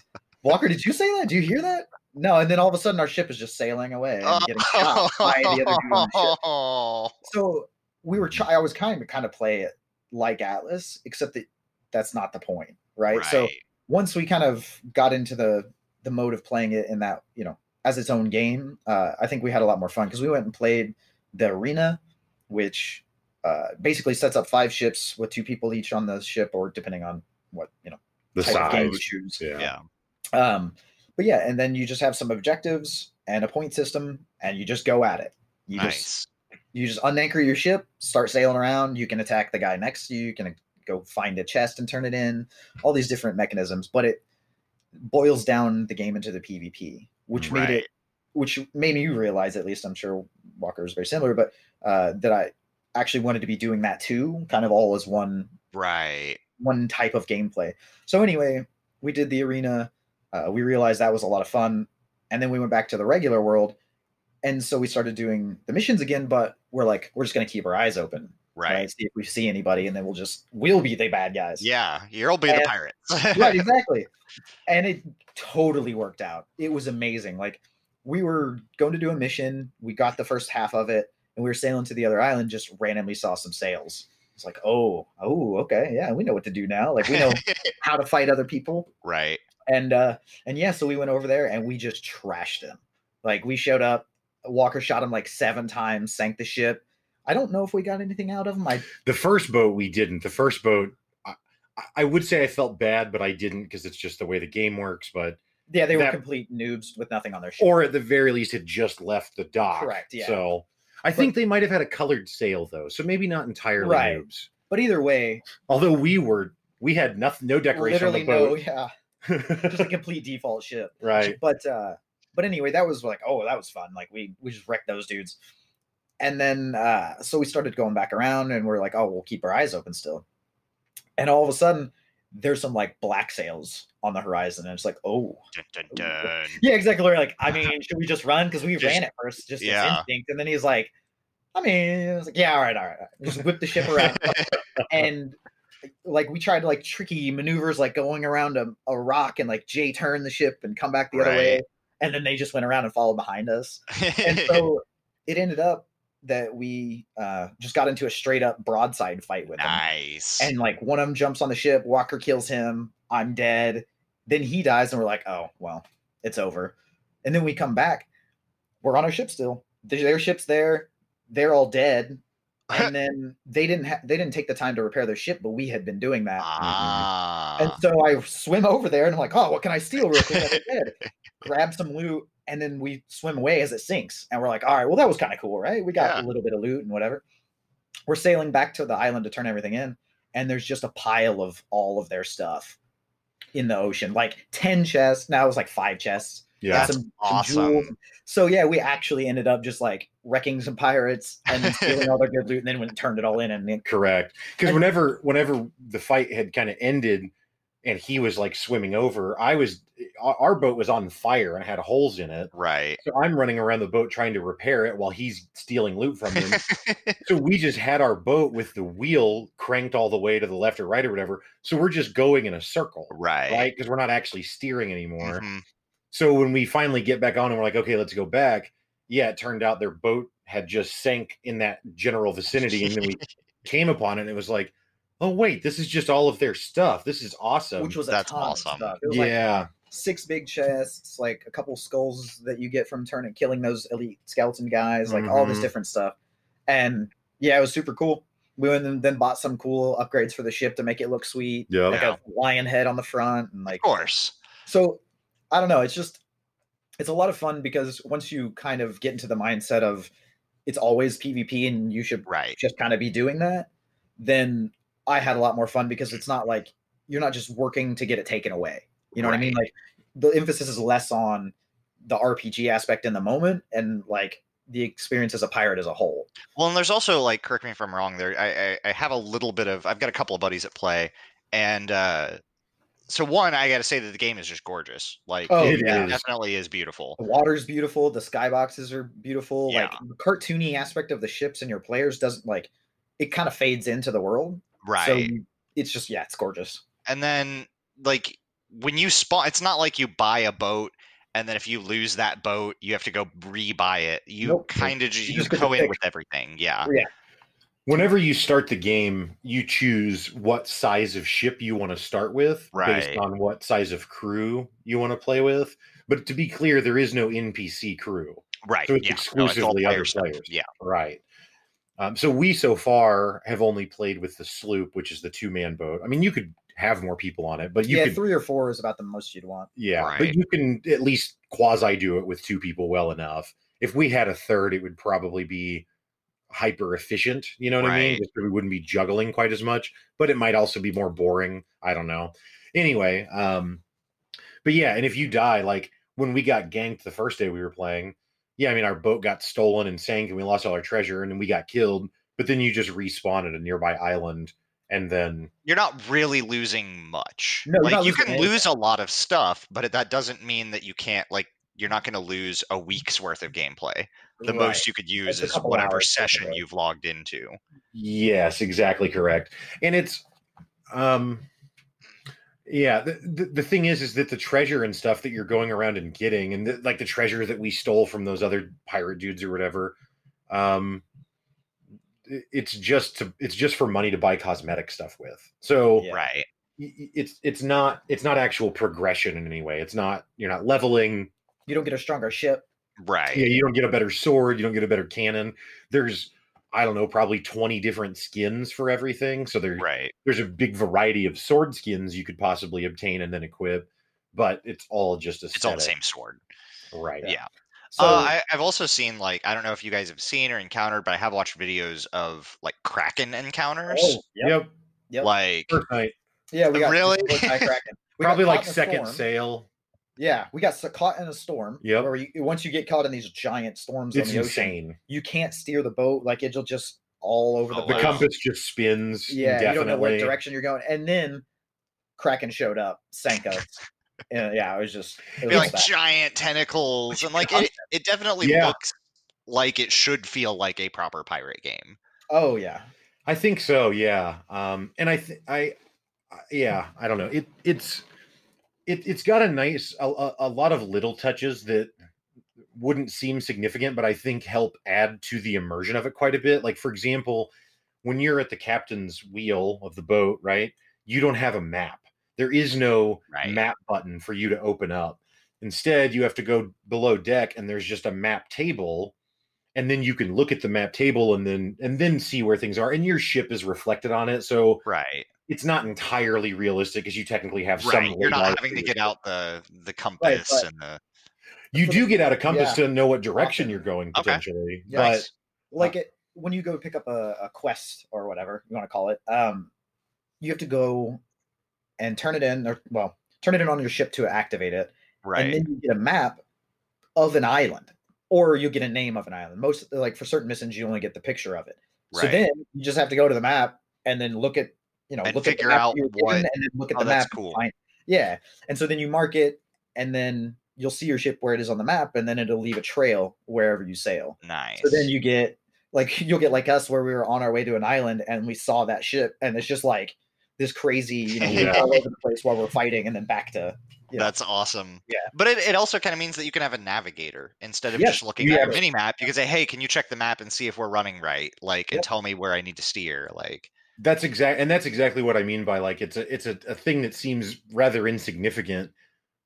S3: Walker, did you say that? Do you hear that? No, and then all of a sudden our ship is just sailing away and getting shot by the other dude on the ship. So we were try- I was kind of kind of play it like Atlas, except that that's not the point, right? So once we kind of got into the the mode of playing it in that you know as its own game uh, i think we had a lot more fun because we went and played the arena which uh, basically sets up five ships with two people each on the ship or depending on what you know
S1: The
S3: type of game
S1: size.
S3: you choose
S1: Yeah.
S2: yeah.
S3: Um, but yeah and then you just have some objectives and a point system and you just go at it you just
S2: nice.
S3: you just unanchor your ship, start sailing around. You can attack the guy next to you. You can go find a chest and turn it in. All these different mechanisms, but it boils down the game into the PvP, which made it, which made me realize, at least I'm sure Walker is very similar, but uh, that I actually wanted to be doing that too, kind of all as one
S2: Right.
S3: one type of gameplay. So anyway, we did the arena. Uh, we realized that was a lot of fun, and then we went back to the regular world, and so we started doing the missions again. But we're like, we're just gonna keep our eyes open,
S2: Right.
S3: See if we see anybody, and then we'll just we'll be the bad guys.
S2: Yeah. You'll be the pirates.
S3: right, exactly. And it totally worked out. It was amazing. Like we were going to do a mission, we got the first half of it, and we were sailing to the other island. Just randomly saw some sails. It's like, oh, oh, okay, yeah, we know what to do now. Like we know how to fight other people
S2: right.
S3: And uh and yeah so we went over there and we just trashed them. like we showed up walker shot him like seven times sank the ship i don't know if we got anything out of him i
S1: The first boat we didn't. The first boat, I, I would say I felt bad, but I didn't because it's just the way the game works. But
S3: yeah they were complete noobs with nothing on their ship
S1: or at the very least, had just left the dock.
S3: Correct, yeah.
S1: So I think they might have had a colored sail though, so maybe not entirely
S3: Right.
S1: noobs.
S3: but either way
S1: Although we were, we had nothing, no decoration on the
S3: no
S1: boat.
S3: yeah just a complete default ship
S1: right.
S3: but uh But anyway, that was like, oh, that was fun. Like we we just wrecked those dudes. And then uh so we started going back around and we're like, oh, we'll keep our eyes open still. And all of a sudden, there's some like black sails on the horizon, and it's like, oh,
S2: Dun, dun, dun.
S3: yeah, exactly. We're like, I mean, should we just run? Because we
S2: Just-
S3: ran at first, just
S2: yeah.
S3: instinct. And then he's like, I mean, I was like, yeah, all right, all right. all right. Just whip the ship around. and like we tried like tricky maneuvers, like going around a, a rock and like Jay turn the ship and come back the other way. And then they just went around and followed behind us. And so it ended up that we uh, just got into a straight up broadside fight with them.
S2: nice.
S3: And like one of them jumps on the ship, Walker kills him, I'm dead. Then he dies, and we're like, oh, well, it's over. And then we come back, we're on our ship still. Their, their ship's there, they're all dead. And then they didn't ha- they didn't take the time to repair their ship, but we had been doing that.
S2: ah.
S3: And so I swim over there and I'm like, oh, what can I steal real quick? Grab some loot, and then we swim away as it sinks. And we're like, all right, well, that was kind of cool, right? We got
S2: Yeah.
S3: a little bit of loot and whatever. We're sailing back to the island to turn everything in, and there's just a pile of all of their stuff in the ocean, like 10 chests. Now it was like five chests.
S1: Yeah.
S2: That's
S3: some, some
S2: awesome.
S3: jewels. So yeah, we actually ended up just like wrecking some pirates and stealing all their good loot, and then went turned it all in and then
S1: Correct. Because whenever whenever the fight had kind of ended and he was like swimming over, I was our our boat was on fire and had holes in it.
S2: right.
S1: So I'm running around the boat trying to repair it while he's stealing loot from him. so we just had our boat with the wheel cranked all the way to the left or right or whatever. So we're just going in a circle,
S2: right.
S1: right? Because we're not actually steering anymore.
S2: Mhm.
S1: So when we finally get back on and we're like, okay, let's go back. Yeah, it turned out their boat had just sank in that general vicinity, and then we came upon it, and it was like, oh wait, this is just all of their stuff. This is awesome.
S3: which was a
S2: That's
S3: ton
S2: awesome.
S3: of stuff. It was like
S1: yeah,
S3: six big chests, like a couple skulls that you get from turning killing those elite skeleton guys, like all this
S1: Mhm.
S3: different stuff. And yeah, it was super cool. We went and then bought some cool upgrades for the ship to make it look sweet.
S1: Yeah.
S3: Like a lion head on the front and like
S2: Of course.
S3: so I don't know, it's just it's a lot of fun because once you kind of get into the mindset of it's always PvP and you should
S2: Right.
S3: just kind of be doing that, then I had a lot more fun because it's not like you're not just working to get it taken away. You know what I mean? Like the emphasis is less on the RPG aspect in the moment and like the experience as a pirate as a whole.
S2: Well, and there's also like, correct me if I'm wrong. There, I, I, I have a little bit of. I've got a couple of buddies at play, and uh, so one, I got to say that the game is just gorgeous. Like,
S3: Oh,
S2: it
S1: yeah.
S2: definitely is beautiful.
S3: The water's beautiful, the skyboxes are beautiful. Like the cartoony aspect of the ships and your players doesn't like it kind of fades into the world.
S2: Right.
S3: So it's just yeah, it's gorgeous.
S2: and then like when you spawn, it's not like you buy a boat. And then if you lose that boat, you have to go re-buy it. You
S3: Nope.
S2: kind of just
S3: You
S2: you
S3: just
S2: go in
S3: pick.
S2: with everything. Yeah.
S1: Whenever you start the game, you choose what size of ship you want to start with based on what size of crew you want to play with. But to be clear, there is no NPC crew.
S2: Right.
S1: So it's
S2: yeah. No, it's
S1: exclusively other
S2: stuff.
S1: players.
S2: Yeah.
S1: Right. Um, so we so far have only played with the sloop, which is the two man boat. I mean, you could have more people on it, but you
S3: yeah,
S1: could,
S3: three or four is about the most you'd want.
S1: yeah,
S2: Right.
S1: but you can at least quasi do it with two people well enough. If we had a third, it would probably be hyper efficient. You know what I mean? Just we wouldn't be juggling quite as much, but it might also be more boring. I don't know. Anyway, um, but yeah, and if you die, like when we got ganked the first day we were playing, yeah, I mean our boat got stolen and sank, and we lost all our treasure, and then we got killed. But then you just respawn at a nearby island, and then
S2: You're not really losing much.
S3: No,
S2: like you can
S3: anything.
S2: lose a lot of stuff, but that doesn't mean that you can't like you're not going to lose a week's worth of gameplay. The
S3: Right.
S2: most you could use
S3: a
S2: is whatever
S3: hours worth of
S2: session you've logged into.
S1: Yes, exactly correct. And it's um yeah, the, the the thing is is that the treasure and stuff that you're going around and getting and the, like the treasure that we stole from those other pirate dudes or whatever um it's just to it's just for money to buy cosmetic stuff with. So
S3: Yeah.
S2: Right.
S1: y- y- it's it's not it's not actual progression in any way. It's not you're not leveling
S3: You don't get a stronger ship.
S2: Right.
S1: yeah, you don't get a better sword, you don't get a better cannon. There's I don't know, probably 20 different skins for everything. So there,
S2: Right.
S1: there's a big variety of sword skins you could possibly obtain and then equip, but it's all just a
S2: It's all the same sword.
S1: Right.
S2: Yeah.
S3: So
S2: uh, I, I've also seen like I don't know if you guys have seen or encountered, but I have watched videos of like Kraken encounters.
S3: oh, yep,
S1: Yep.
S3: yep.
S2: Like
S3: yeah, we got
S2: Really?
S3: Kraken. We
S1: Probably
S3: caught
S1: like second
S3: storm.
S1: sail.
S3: Yeah, we got caught in a storm.
S1: Yeah.
S3: Where you, once you get caught in these giant storms
S1: It's
S3: on the ocean,
S1: insane.
S3: you can't steer the boat. Like it'll just all over the
S2: Oh,
S1: The
S3: place.
S1: compass just spins.
S3: Yeah, you don't know what direction you're going. And then Kraken showed up, sank us. and yeah, it was just it was
S2: like
S3: bad.
S2: giant tentacles, and like it, it definitely
S1: Yeah.
S2: looks like it should feel like a proper pirate game.
S3: Oh yeah.
S1: I think so. Yeah. Um, and I, th- I, I- yeah, I don't know. It, it's, it, it's got a nice, a, a, a lot of little touches that wouldn't seem significant, but I think help add to the immersion of it quite a bit. Like, for example, when you're at the captain's wheel of the boat, right? You don't have a map. There is no
S2: Right.
S1: map button for you to open up. Instead, you have to go below deck and there's just a map table and then you can look at the map table and then and then see where things are and your ship is reflected on it so
S2: Right.
S1: It's not entirely realistic because you technically have some
S2: You're not having to get out the the compass
S3: but-
S2: and the
S1: you do get out a compass
S3: Yeah.
S1: to know what direction
S3: Often.
S1: you're going
S2: Okay.
S1: potentially
S3: Yeah.
S1: but
S2: Nice.
S3: like it when you go pick up a, a quest or whatever you want to call it um you have to go and turn it in or well turn it in on your ship to activate it
S2: right?
S3: and then you get a map of an island or you get a name of an island most like for certain missions you only get the picture of it so then you just have to go to the map and then look at you know
S2: And
S3: look
S2: figure
S3: at the map
S2: out
S3: you're
S2: what-
S3: and then look at
S2: Oh,
S3: the map
S2: cool.
S3: find- yeah and so then you mark it and then you'll see your ship where it is on the map and then it'll leave a trail wherever you sail
S2: nice.
S3: so then you get like you'll get like us where we were on our way to an island and we saw that ship and it's just like this crazy, you know,
S1: Yeah.
S3: all over the place while we're fighting and then back to you know,
S2: That's awesome.
S3: Yeah.
S2: But it, it also kind of means that you can have a navigator instead of
S3: Yes,
S2: just looking
S1: you
S2: at a
S1: a-
S2: mini map. You can say, "Hey, can you check the map and see if we're running right? Like, and tell me where I need to steer." Like,
S1: that's exact and that's exactly what i mean by like it's a it's a, a thing that seems rather insignificant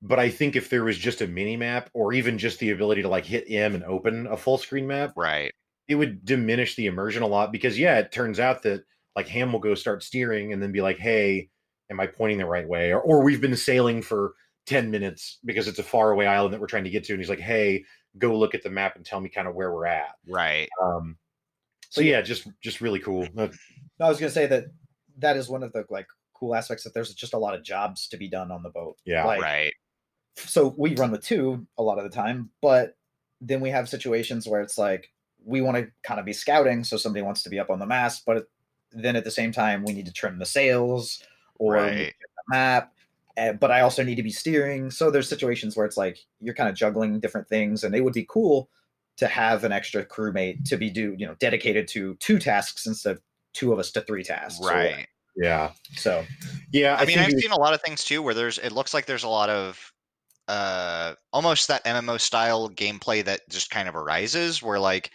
S1: but i think if there was just a mini map or even just the ability to like hit m and open a full screen map
S2: right,
S1: it would diminish the immersion a lot because yeah, it turns out that like Ham will go start steering and then be like, "Hey, am I pointing the right way?" Or or we've been sailing for 10 minutes because it's a faraway island that we're trying to get to and he's like, "Hey, go look at the map and tell me kind of where we're at."
S2: right.
S1: Um so yeah, just just really cool.
S3: No, I was gonna say that that is one of the like cool aspects that there's just a lot of jobs to be done on the boat.
S1: Yeah.
S3: Like
S2: right.
S3: so we run with two a lot of the time, but then we have situations where it's like we want to kind of be scouting, so somebody wants to be up on the mast, but then at the same time we need to trim the sails or we need to
S2: Right.
S3: the map. eh, But I also need to be steering. So there's situations where it's like you're kind of juggling different things, and it would be cool to have an extra crewmate to be do you know dedicated to two tasks instead of two of us to three tasks. or whatever.
S2: Right.
S1: yeah.
S3: So
S1: Yeah,
S2: I mean, I've
S1: was-
S2: seen a lot of things too where there's. It looks like there's a lot of, uh, almost that MMO style gameplay that just kind of arises where like.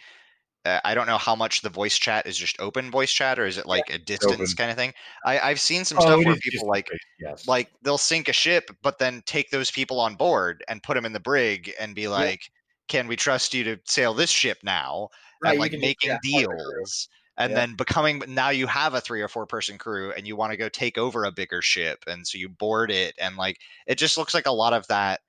S2: Uh, I don't know how much the voice chat is just open voice chat or is it like a distance
S1: open.
S2: kind of thing. I, I've seen some
S1: Oh,
S2: stuff where people
S1: just
S2: like
S1: great, yes.
S2: like they'll sink a ship but then take those people on board and put them in the brig and be like can we trust you to sail this ship now
S3: Right,
S2: and like making
S3: yeah, part of the crew.
S2: deals and
S3: Yeah.
S2: then becoming now you have a three or four person crew and you want to go take over a bigger ship and so you board it and like it just looks like a lot of that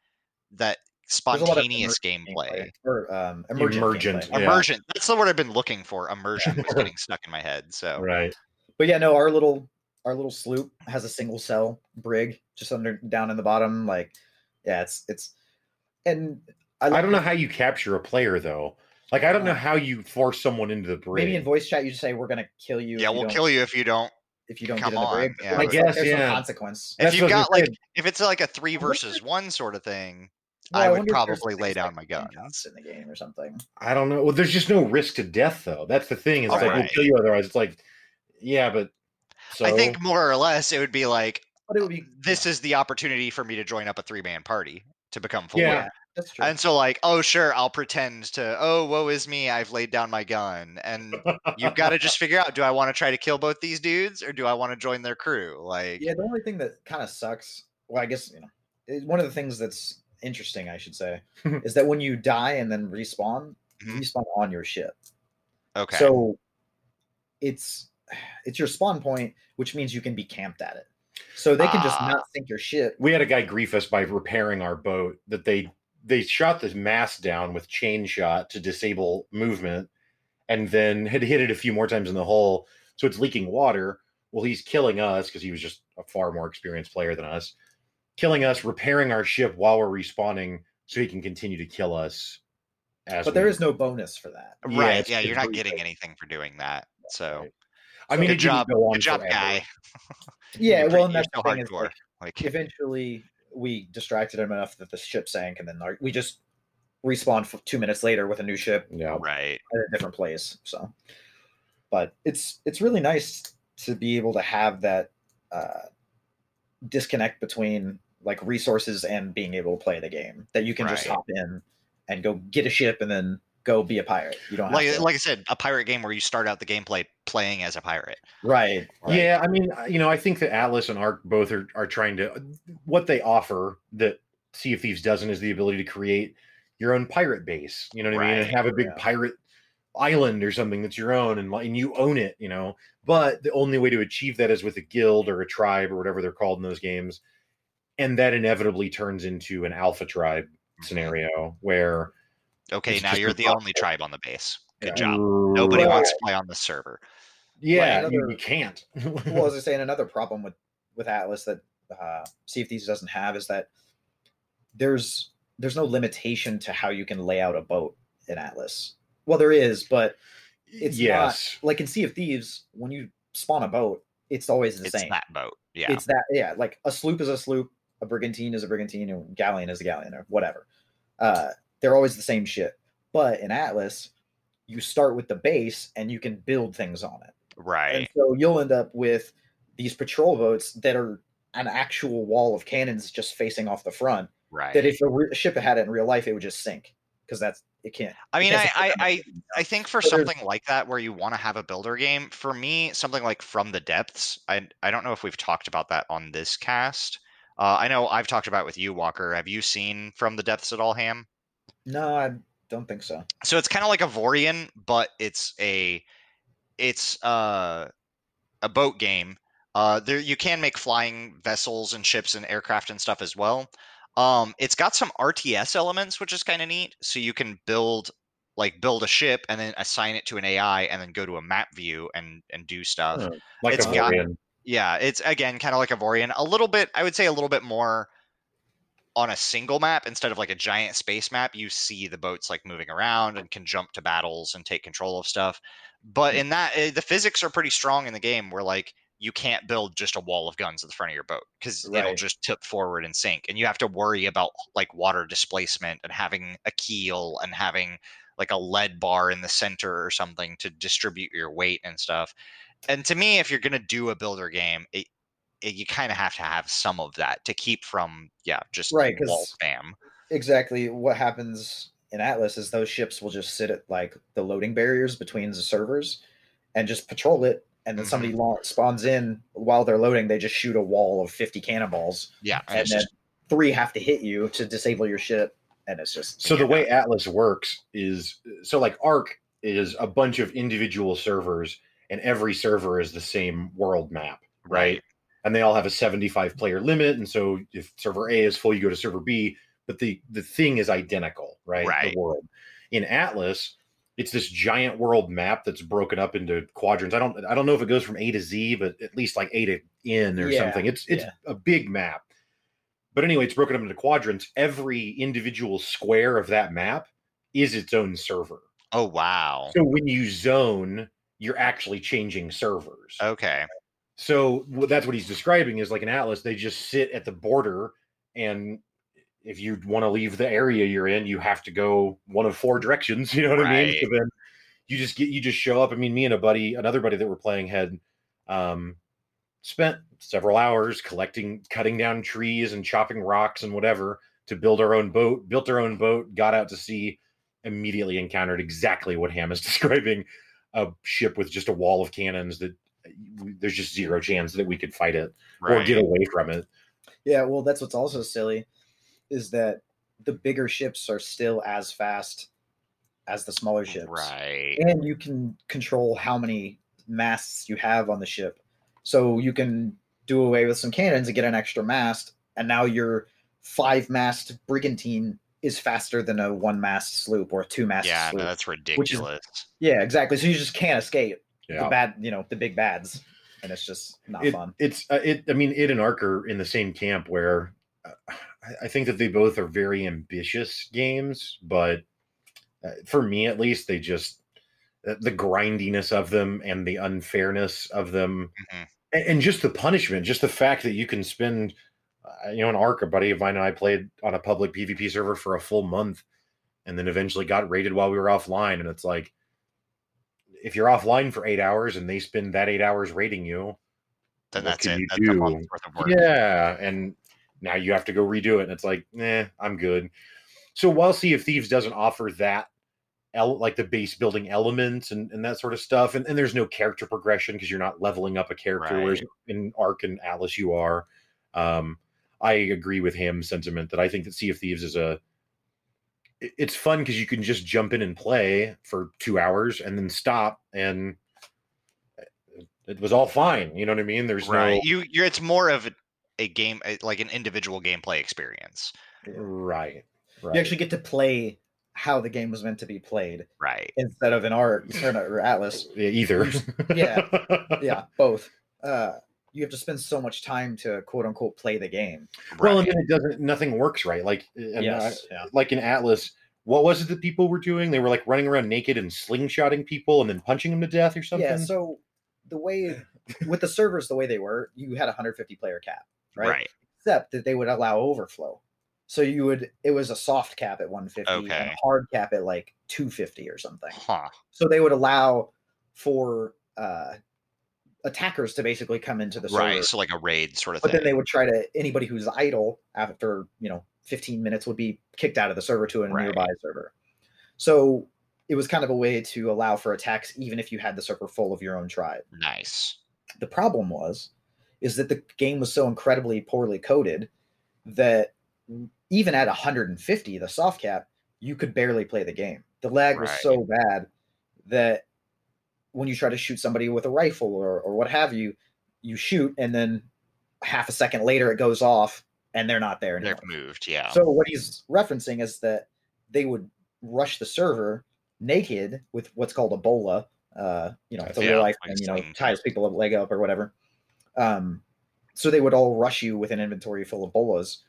S2: that
S3: There's a lot of
S2: spontaneous
S3: immersion
S2: gameplay
S3: or um, emergent.
S1: Emergent,
S3: gameplay.
S1: yeah.
S2: immersion that's the word i've been looking for immersion was getting stuck in my head so
S1: right.
S3: But yeah, no, our little our little sloop has a single cell brig just under down in the bottom. Like, yeah, it's it's and I,
S1: I don't know how you capture a player though. Like I don't know uh, how you force someone into the brig.
S3: Maybe in voice chat you just say we're gonna kill you.
S2: yeah
S3: you
S2: we'll kill you if you don't
S3: if you don't
S2: come
S3: get in the
S2: on,
S3: brig.
S2: yeah.
S3: Like,
S1: I guess,
S3: there's no
S1: yeah.
S3: consequence.
S2: If
S1: what
S2: you've got like
S1: say.
S2: if it's like a three versus one sort of thing
S3: Well,
S2: I would
S3: wonder if there's
S2: probably lay down
S3: like
S2: my
S3: gun
S2: guns.
S3: in the game or something.
S1: I don't know. Well, there's just no risk to death though. That's the thing. It's like we'll kill you otherwise. It's like, yeah, but so
S2: i think more or less it would be like
S3: But it would be
S2: this is the opportunity for me to join up a three man party to become full.
S1: Yeah.
S3: Yeah, that's true.
S2: And so like, oh sure, I'll pretend to oh woe is me, I've laid down my gun. And you've got to just figure out do I want to try to kill both these dudes or do I want to join their crew? Like
S3: Yeah, the only thing that kind of sucks, well, I guess you know, one of the things that's interesting, I should say, is that when you die and then respawn, you
S2: Mhm.
S3: respawn on your ship.
S2: okay.
S3: So it's it's your spawn point, which means you can be camped at it. So they can just
S2: Ah.
S3: not sink your ship.
S1: we had a guy grief us by repairing our boat that they they shot the mast down with chain shot to disable movement and then had hit it a few more times in the hull so it's leaking water well he's killing us because he was just a far more experienced player than us killing us, repairing our ship while we're respawning, so he can continue to kill us. As
S3: but there
S1: we-
S3: is no bonus for that.
S2: Right.
S1: it's
S2: Yeah, you're not
S1: completely-
S2: getting anything for doing that. So
S1: Right. I mean,
S2: good job,
S1: go on
S2: good job,
S1: forever.
S2: guy.
S3: Yeah, well, and that's the thing
S2: so
S3: is, like.
S2: Like,
S3: eventually we distracted him enough that the ship sank, and then our, we just respawned f- two minutes later with a new ship
S1: Yeah.
S2: right.
S3: at a different place. So, but it's it's really nice to be able to have that uh, disconnect between like resources and being able to play the game. That you can just hop in and go get a ship and then go be a pirate. You don't have
S2: Like,
S3: to,
S2: like I said, a pirate game where you start out the gameplay playing as a pirate.
S3: right, right.
S1: Yeah, I mean, you know, I think that Atlas and Ark both are, are trying to what they offer that Sea of Thieves doesn't is the ability to create your own pirate base. You know what I mean? And have a big
S3: yeah.
S1: pirate island or something that's your own and, and you own it, you know. But the only way to achieve that is with a guild or a tribe or whatever they're called in those games. And that inevitably turns into an alpha tribe
S2: Mm-hmm.
S1: scenario where
S2: Okay,
S1: It's
S2: now you're the
S1: impossible.
S2: only tribe on the base. Good
S3: Yeah.
S2: job. Nobody
S3: Well,
S2: wants to play on the server.
S1: Yeah,
S3: Right,
S1: you,
S3: another-
S1: you can't.
S3: well, as I say, and another problem with with Atlas that uh, Sea of Thieves doesn't have is that there's there's no limitation to how you can lay out a boat in Atlas. Well, there is, but it's
S1: yes.
S3: like in Sea of Thieves, when you spawn a boat, it's always the
S2: It's
S3: same.
S2: that boat. Yeah.
S3: It's that yeah, like a sloop is a sloop, a brigantine is a brigantine, and galleon is a galleon, or whatever. Uh, they're always the same shit. But in Atlas, you start with the base and you can build things on it. And
S2: right.
S3: so you'll end up with these patrol boats that are an actual wall of cannons just facing off the front.
S2: Right.
S3: That if a re- ship had it in real life, it would just sink because that's it can't.
S2: I mean, I, I, I. I think for
S3: there's-
S2: something like that where you want to have a builder game, for me, something like From the Depths, I I don't know if we've talked about that on this cast. Uh, I know I've talked about it with you, Walker. Have you seen From the Depths at all, Ham?
S3: No, I don't think so.
S2: So it's kind of like Avorion, but it's a it's uh, a boat game. Uh, there you can make flying vessels and ships and aircraft and stuff as well. Um, it's got some RTS elements, which is kind of neat. So you can build like build a ship and then assign it to an AI and then go to a map view and and do stuff.
S1: Huh. like
S2: it's
S1: a
S2: got-
S1: Vorian.
S2: Yeah, it's again kind of like Avorion, a little bit. I would say a little bit more on a single map instead of like a giant space map. You see the boats like moving around and can jump to battles and take control of stuff. But in that, eh, the physics are pretty strong in the game. Where like you can't build just a wall of guns at the front of your boat because it'll just tip forward and sink, and you have to worry about like water displacement and having a keel and having like a lead bar in the center or something to distribute your weight and stuff. And to me, if you're gonna do a builder game, it, it you kind of have to have some of that to keep from yeah just
S3: Right,
S2: wall
S3: 'cause-
S2: spam.
S3: Exactly what happens in Atlas is those ships will just sit at like the loading barriers between the servers and just patrol it. And then somebody
S2: Mm-hmm.
S3: la- spawns in while they're loading. They just shoot a wall of fifty cannonballs,
S2: Yeah, and
S3: and then
S2: just
S3: three have to hit you to disable your ship. And it's just
S1: So the way Atlas works is so like Arc is a bunch of individual servers, and every server is the same world map, right?
S2: Right.
S1: And they all have a 75 player limit. And so if server A is full, you go to server B, but the the thing is identical, right?
S2: Right.
S1: The world. In Atlas, it's this giant world map that's broken up into quadrants. I don't I don't know if it goes from A to Z, but at least like A to N or
S3: Yeah,
S1: something. It's it's
S3: yeah.
S1: a big map. But anyway, it's broken up into quadrants. Every individual square of that map is its own server.
S2: oh wow,
S1: So when you zone, you're actually changing servers.
S2: okay,
S1: So that's what he's describing is like an atlas. They just sit at the border, and if you want to leave the area you're in, you have to go one of four directions. You know what I mean? So then you just get you just show up. I mean, me and a buddy, another buddy that we're playing had um, spent several hours collecting, cutting down trees and chopping rocks and whatever to build our own boat. Built our own boat, got out to sea, immediately encountered exactly what Ham is describing a ship with just a wall of cannons that there's just zero chance that we could fight it or get away from it.
S3: Yeah, well, that's what's also silly is that the bigger ships are still as fast as the smaller ships.
S2: right,
S3: And you can control how many masts you have on the ship. So you can do away with some cannons and get an extra mast. And now your five mast brigantine is faster than a one mast sloop or a two mast
S2: yeah,
S3: sloop.
S2: no, that's ridiculous.
S3: yeah, exactly. So you just can't escape the bad, you know, the big bads. And it's just not
S1: It,
S3: fun.
S1: it's uh, it. I mean, it and Ark are in the same camp where I- I think that they both are very ambitious games, but uh, for me at least, they just uh, the grindiness of them and the unfairness of them,
S2: Mhm.
S1: and, and just the punishment, just the fact that you can spend, uh, you know, an arc. A buddy of mine and I played on a public PvP server for a full month, and then eventually got raided while we were offline, and it's like. If you're offline for eight hours and they spend that eight hours rating you,
S2: Then that's it. That's a
S1: do?
S2: worth of work.
S1: Yeah, and now you have to go redo it, and it's like, nah, I'm good. So while Sea of Thieves doesn't offer that, like the base building elements and, and that sort of stuff, and, and there's no character progression because you're not leveling up a character, whereas in Ark and Atlas you are. Um, I agree with him sentiment that I think that Sea of Thieves is a. it- It's fun because you can just jump in and play for two hours and then stop, and it was all fine. You know what I mean? There's
S2: Right.
S1: no
S2: You you're it's more of a, a game uh, like an individual gameplay experience.
S1: Right. Right.
S3: You actually get to play how the game was meant to be played
S2: Right.
S3: instead of an art or, not- or Atlas.
S1: Yeah, either.
S3: Yeah. Yeah, both. Uh, you have to spend so much time to quote unquote play the game.
S1: Well,
S2: right.
S1: and it doesn't. Nothing works right. Like, and
S3: yes.
S1: I-
S3: yeah.
S1: like in Atlas, what was it that people were doing? They were like running around naked and slingshotting people and then punching them to death or something.
S3: Yeah. So the way with the servers, the way they were, you had a 150 player cap, right?
S2: right.
S3: Except that they would allow overflow. So you would, it was a soft cap at 150 and a hard cap at like 250 or something.
S2: Huh.
S3: So they would allow for uh, attackers to basically come into the server.
S2: Right. So like a raid sort of
S3: but
S2: thing.
S3: But then they would try to anybody who's idle after you know 15 minutes would be kicked out of the server to a
S2: Right.
S3: nearby server so it was kind of a way to allow for attacks even if you had the server full of your own tribe
S2: nice.
S3: the problem was is that the game was so incredibly poorly coded that even at 150 the soft cap you could barely play the game the lag was so bad that when you try to shoot somebody with a rifle or, or what have you you shoot and then half a second later it goes off and they're not there anymore.
S2: They've moved. Yeah.
S3: So what he's referencing is that they would rush the server naked with what's called a bola. Uh, you know, it's a
S2: Yeah,
S3: real life thing. You know, ties people a leg up or whatever. Um, so they would all rush you with an inventory full of bolas,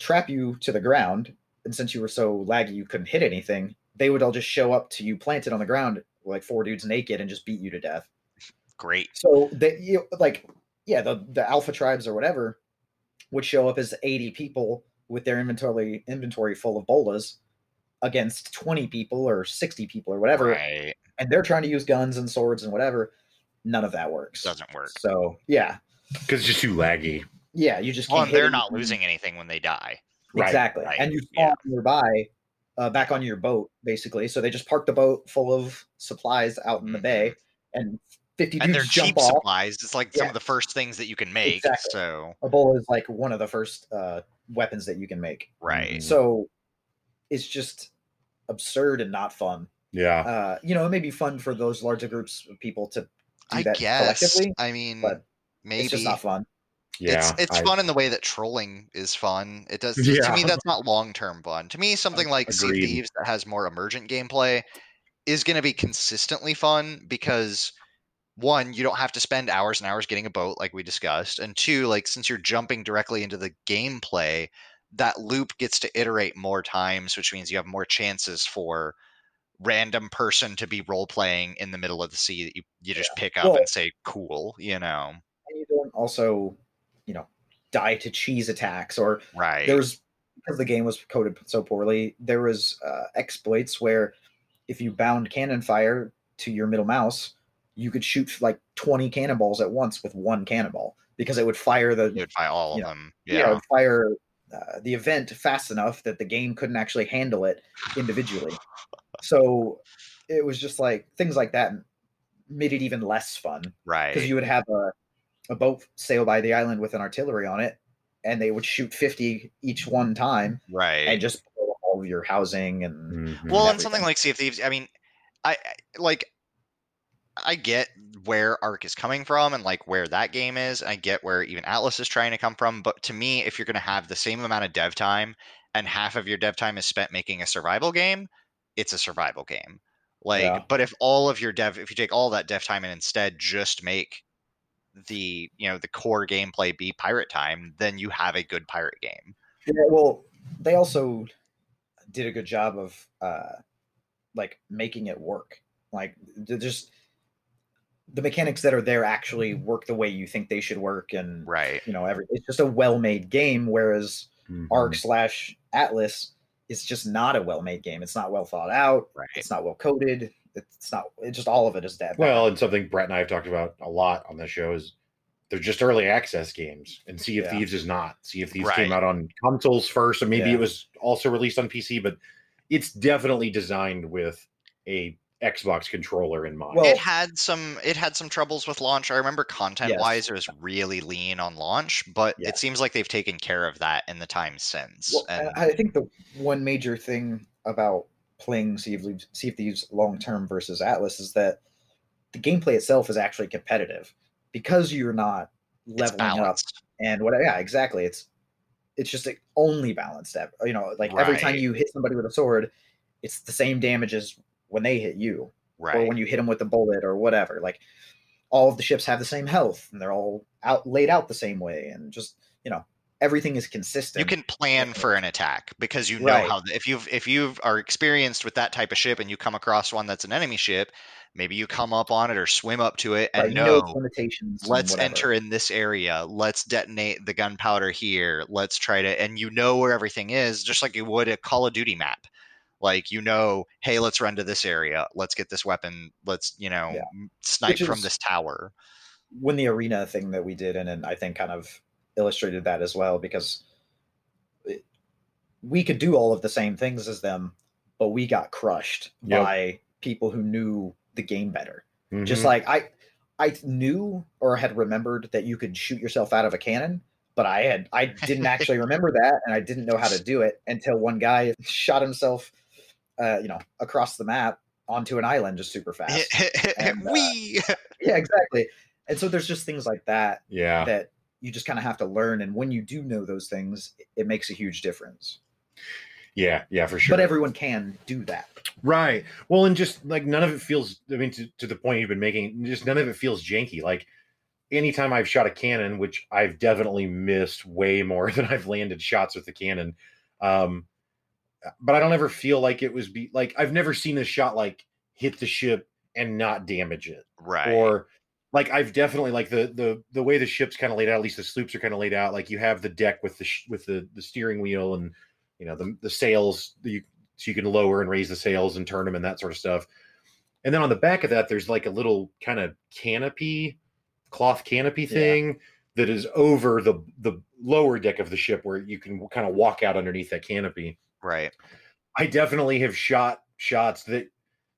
S3: trap you to the ground, and since you were so laggy you couldn't hit anything, they would all just show up to you planted on the ground like four dudes naked and just beat you to death.
S2: Great.
S3: So that you like yeah, the the alpha tribes or whatever would show up as 80 people with their inventory inventory full of bolas against 20 people or 60 people or whatever
S2: Right.
S3: and they're trying to use guns and swords and whatever none of that works
S2: Doesn't work.
S3: so yeah
S1: because it's just too laggy.
S3: yeah you just
S2: Well,
S3: can't
S2: and they're not
S3: anything.
S2: losing anything when they die.
S1: Right,
S3: exactly
S2: right,
S3: and you
S2: yeah.
S3: spawn nearby uh, back on your boat basically so they just park the boat full of supplies out in the
S2: Mhm.
S3: bay and 50
S2: And they're
S3: dudes jump
S2: cheap
S3: off
S2: supplies. It's like some of the first things that you can make.
S3: Exactly.
S2: So
S3: a bola is like one of the first uh, weapons that you can make
S2: right.
S3: So it's just absurd and not fun.
S1: Yeah.
S3: Uh, you know, it may be fun for those larger groups of people to do
S2: I
S3: that
S2: guess.
S3: collectively.
S2: I mean,
S3: but
S2: maybe
S3: It's just not fun.
S1: Yeah.
S2: it's it's
S1: I-
S2: fun in the way that trolling is fun. It does to me that's not long term fun. To me, something like Sea of. Thieves that has more emergent gameplay is going to be consistently fun because one, you don't have to spend hours and hours getting a boat like we discussed, and two, like since you're jumping directly into the gameplay, that loop gets to iterate more times, which means you have more chances for random person to be role playing in the middle of the sea that you you just pick up
S3: Well-
S2: and say cool, you know.
S3: And you don't also, you know, die to cheese attacks or
S2: Right.
S3: there was because the game was coded so poorly. There was uh, exploits where if you bound cannon fire to your middle mouse, you could shoot like twenty cannonballs at once with one cannonball because it would fire the
S2: you would find all of
S3: know,
S2: them.
S3: yeah,
S2: Yeah.
S3: it would fire uh, the event fast enough that the game couldn't actually handle it individually. So it was just like things like that made it even less fun
S2: Right.
S3: because you would have a, a boat sail by the island with an artillery on it and they would shoot 50 each one time
S2: right.
S3: and just blow all of your housing and
S1: Mhm.
S2: well, and
S3: everything.
S2: something like Sea of Thieves, I mean, I, I like I get where Ark is coming from and like where that game is. I get where even Atlas is trying to come from, but to me, if you're going to have the same amount of dev time and half of your dev time is spent making a survival game, it's a survival game. Like,
S3: Yeah.
S2: but if all of your dev, if you take all that dev time and instead just make the you know the core gameplay be pirate time, then you have a good pirate game.
S3: Yeah, well, they also did a good job of uh like making it work. Like they're just the mechanics that are there actually work the way you think they should work, and
S2: right.
S3: you know, every it's just a well-made game. Whereas
S1: Mhm.
S3: Ark slash Atlas is just not a well-made game. It's not well thought out.
S2: Right.
S3: It's not well coded. It's not. It just all of it is dead.
S1: Well, and something Brett and I have talked about a lot on the show is they're just early access games, and Sea of
S3: Yeah.
S1: Thieves is not. Sea of Thieves
S2: Right.
S1: came out on consoles first, and maybe
S3: Yeah.
S1: it was also released on PC, but it's definitely designed with a Xbox controller in mind.
S3: Well-
S2: it had some it had some troubles with launch. I remember content
S3: Yes.
S2: wise it was really lean on launch, but
S3: Yeah.
S2: it seems like they've taken care of that in the time since.
S3: Well,
S2: and
S3: I I think the one major thing about playing Sea of Thieves, sea of Thieves long term versus Atlas is that the gameplay itself is actually competitive because you're not leveling up and what. Yeah, exactly. It's it's just like only balanced. ev- You know, like every time you hit somebody with a sword, it's the same damage as when they hit you,
S2: right.
S3: or when you hit them with a bullet, or whatever. Like all of the ships have the same health, and they're all out laid out the same way, and just you know everything is consistent.
S2: you can plan for an attack because you know
S3: Right.
S2: how if you've if you are experienced with that type of ship and you come across one that's an enemy ship maybe you come up on it or swim up to it and
S3: Right, know
S2: know
S3: limitations.
S2: let's enter in this area let's detonate the gunpowder here let's try to and you know where everything is just like you would a call of duty map like you know hey let's run to this area let's get this weapon let's you know
S3: Yeah.
S2: snipe
S3: Which
S2: from this tower
S3: when the arena thing that we did and, and I think kind of illustrated that as well because it, we could do all of the same things as them, but we got crushed
S1: Yep.
S3: by people who knew the game better. Just
S1: Mhm.
S3: like I I knew or had remembered that you could shoot yourself out of a cannon, but I had I didn't actually remember that and I didn't know how to do it until one guy shot himself uh, you know, across the map onto an island just super fast. And, uh,
S2: we
S3: yeah, exactly. And so there's just things like that
S1: yeah.
S3: that you just kind of have to learn. And when you do know those things, it makes a huge difference.
S1: Yeah, yeah, for sure.
S3: But everyone can do that.
S1: Right. Well, and just like none of it feels. I mean, to, to the point you've been making, just none of it feels janky. Like anytime I've shot a cannon, which I've definitely missed way more than I've landed shots with the cannon. Um, but I don't ever feel like it was be like I've never seen a shot like hit the ship and not damage it,
S2: right
S1: or like I've definitely like the the the way the ship's kind of laid out. At least the sloops are kind of laid out. Like you have the deck with the sh- with the the steering wheel and you know the the sails that you so you can lower and raise the sails and turn them and that sort of stuff. And then on the back of that, there's like a little kind of canopy, cloth canopy
S3: Yeah.
S1: thing that is over the the lower deck of the ship where you can kind of walk out underneath that canopy.
S2: right
S1: I definitely have shot shots that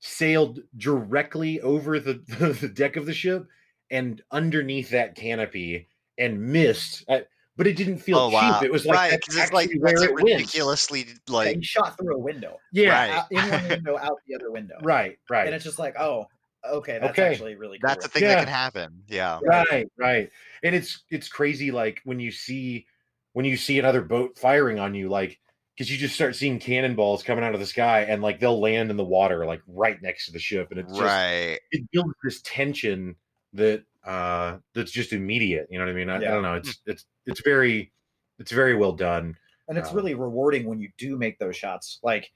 S1: sailed directly over the, the, deck of the ship and underneath that canopy and missed. uh, but it didn't feel
S2: oh
S1: cheap.
S2: wow
S1: It was like
S2: right
S1: that's
S2: 'cause it's like
S1: actually
S2: that's
S1: it
S2: ridiculously
S3: Like,
S2: like
S3: you shot through a window.
S1: Yeah,
S2: Right.
S3: Out, in one window, out the other window.
S1: right, right.
S3: And it's just like, oh, okay, that's
S1: Okay.
S3: actually really cool.
S2: that's a thing
S1: Yeah.
S2: that can happen yeah
S1: right right and it's it's crazy like when you see when you see another boat firing on you like because you just start seeing cannonballs coming out of the sky and like they'll land in the water like right next to the ship and it's just
S2: right
S1: it builds this tension that uh that's just immediate you know what i mean i, I don't know it's it's it's very it's very well done
S3: and it's
S1: um,
S3: really rewarding when you do make those shots. Like,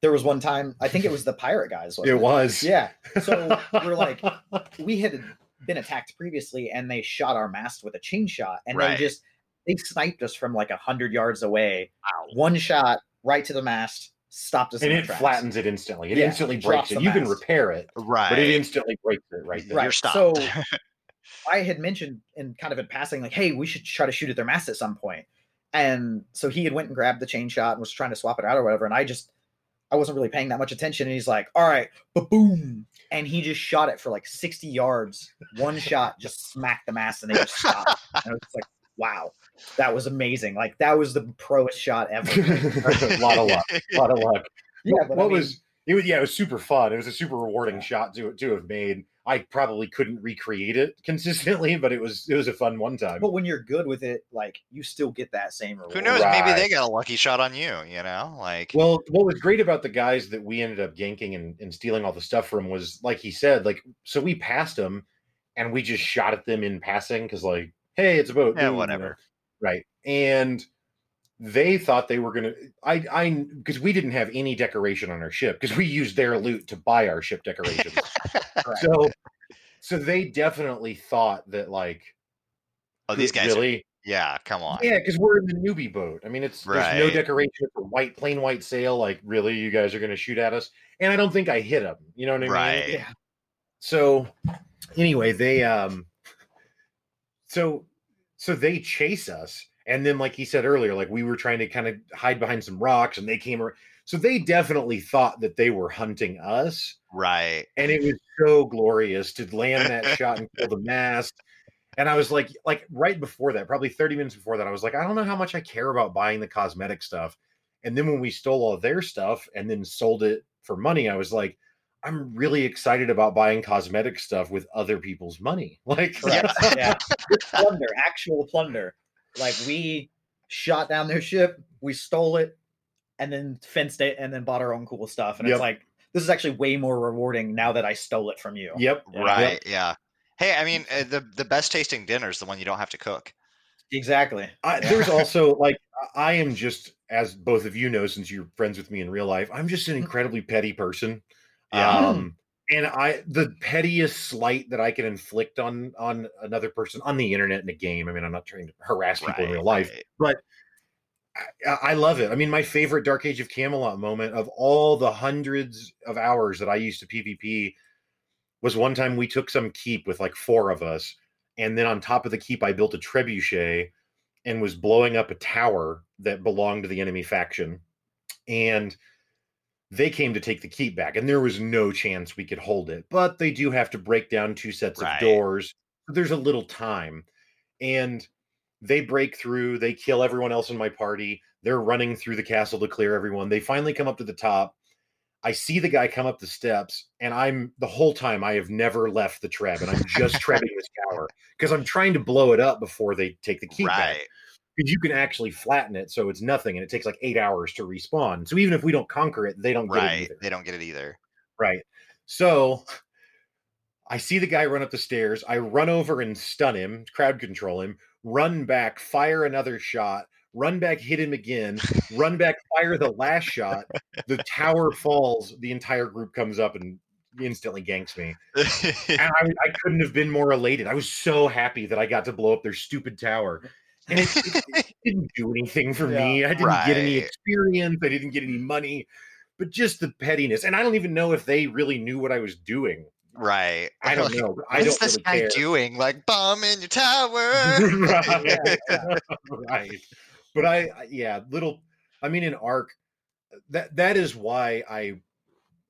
S3: there was one time, I think it was the pirate guys. wasn't
S1: it was
S3: Yeah. So we're like, we had been attacked previously and they shot our mast with a chain shot and
S2: Right.
S3: they just they sniped us from like a hundred yards away.
S2: Wow.
S3: One shot right to the mast stopped us
S1: and
S3: in
S1: it
S3: tracks.
S1: flattens it instantly. It
S3: Yeah,
S1: instantly breaks it.
S3: the
S1: you can repair it
S2: right
S1: but it instantly breaks it right there.
S3: Right.
S2: you're stopped.
S3: So i had mentioned in kind of in passing like hey we should try to shoot at their mast at some point. point and so he had went and grabbed the chain shot and was trying to swap it out or whatever and i just i wasn't really paying that much attention and he's like all right but boom and he just shot it for like 60 yards one shot just smacked the mast and they just stopped. And i was just like wow that was amazing. Like that was the proest shot ever.
S1: A lot of luck a lot of luck.
S3: Yeah
S1: what,
S3: but
S1: what
S3: I mean,
S1: was it was yeah it was super fun. It was a super rewarding shot to to have made. I probably couldn't recreate it consistently but it was it was a fun one time.
S3: But when you're good with it like you still get that same reward.
S2: Who knows? Maybe they got a lucky shot on you you know? Like
S1: well what was great about the guys that we ended up ganking and, and stealing all the stuff from was like he said like so we passed them and we just shot at them in passing because like hey it's a boat
S2: Yeah, whatever.
S1: right and they thought they were gonna. I I because we didn't have any decoration on our ship because we used their loot to buy our ship decorations.
S3: Correct.
S1: so so they definitely thought that like
S2: oh, these guys. Are,
S1: really
S2: yeah, come on.
S1: yeah because we're in the newbie boat. I mean it's there's no decoration. It's a white plain white sail. Like really, you guys are gonna shoot at us? And I don't think I hit them. You know what I mean?
S2: Right.
S3: Yeah.
S1: so anyway they um so so they chase us and then like he said earlier like we were trying to kind of hide behind some rocks and they came ar- so they definitely thought that they were hunting us
S2: Right.
S1: and it was so glorious to land that shot and kill the mast and i was like like right before that probably 30 minutes before that i was like i don't know how much i care about buying the cosmetic stuff and then when we stole all their stuff and then sold it for money i was like i'm really excited about buying cosmetic stuff with other people's money like
S3: Correct. yeah. It's plunder, actual plunder. Like we shot down their ship, we stole it, and then fenced it, and then bought our own cool stuff. And
S1: Yep.
S3: it's like this is actually way more rewarding now that I stole it from you.
S1: yep
S3: Yeah.
S2: Right. Yeah. Hey, I mean, uh, the the best tasting dinner is the one you don't have to cook.
S3: Exactly.
S1: I, there's also like I am just as both of you know since you're friends with me in real life. I'm just an incredibly petty person.
S2: Yeah.
S1: Um, and I the pettiest slight that I can inflict on on another person on the internet in a game. I mean, I'm not trying to harass people in real life,
S2: right.
S1: but I, I love it. I mean, my favorite Dark Age of Camelot moment of all the hundreds of hours that I used to PvP was one time we took some keep with like four of us, and then on top of the keep, I built a trebuchet and was blowing up a tower that belonged to the enemy faction, and they came to take the keep back, and there was no chance we could hold it. But they do have to break down two sets
S2: Right.
S1: of doors. There's a little time, and they break through. They kill everyone else in my party. They're running through the castle to clear everyone. They finally come up to the top. I see the guy come up the steps, and I'm the whole time I have never left the treb, and I'm just trebbing this tower because I'm trying to blow it up before they take the keep back
S2: Right.
S1: Because you can actually flatten it so it's nothing and it takes like eight hours to respawn. So even if we don't conquer it, they don't get it
S2: Right.
S1: either.
S2: They don't get it either.
S1: Right. So I see the guy run up the stairs. I run over and stun him, crowd control him, run back, fire another shot, run back, hit him again, run back, fire the last shot. The tower falls. The entire group comes up and instantly ganks me. And I, I couldn't have been more elated. I was so happy that I got to blow up their stupid tower. And it, it- it didn't do anything for me. I didn't get any experience. I didn't get any money. But just the pettiness. And I don't even know if they really knew what I was doing.
S2: right.
S1: I don't
S2: Like,
S1: know. I
S2: What
S1: don't
S2: this
S1: really
S2: guy
S1: care.
S2: doing? Like bomb in your tower.
S1: right. right. But I, I- yeah, little. I mean, in Ark, that that is why I,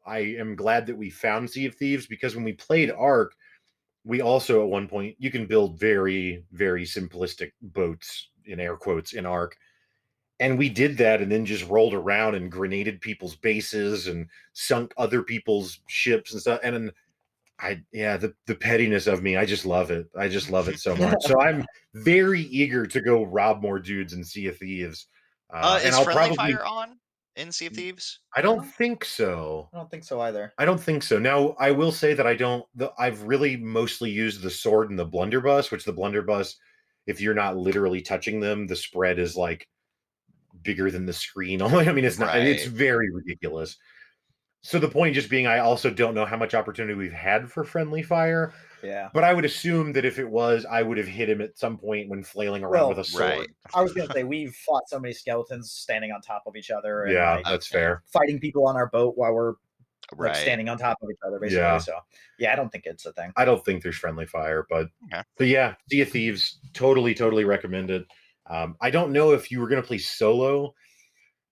S1: I am glad that we found Sea of Thieves because when we played Ark, we also at one point you can build very very simplistic boats in air quotes in Ark. And we did that and then just rolled around and grenaded people's bases and sunk other people's ships and stuff. And then I yeah, the, the pettiness of me, I just love it. I just love it so much. so I'm very eager to go rob more dudes and Sea of Thieves. Uh,
S2: Uh,
S1: and
S2: is
S1: I'll
S2: friendly
S1: probably
S2: fire on in Sea of Thieves?
S1: I don't think so.
S3: I don't think so either.
S1: I don't think so. Now, I will say that I don't. The, I've really mostly used the sword and the blunderbuss, which the blunderbuss, if you're not literally touching them, the spread is like bigger than the screen. I mean, it's not. It's very ridiculous. So the point just being, I also don't know how much opportunity we've had for friendly fire,
S3: Yeah.
S1: but I would assume that if it was, I would have hit him at some point when flailing around
S3: Well,
S1: with a sword.
S2: Right.
S3: I was gonna say we've fought so many skeletons standing on top of each other and
S1: Yeah,
S3: like,
S1: that's fair.
S3: fighting people on our boat while we're like standing on top of each other, basically.
S1: Yeah.
S3: So yeah, I don't think it's a thing.
S1: I don't think there's friendly fire, but
S2: Okay.
S1: but yeah, Sea of Thieves, totally, totally recommend it. Um, I don't know if you were going to play solo,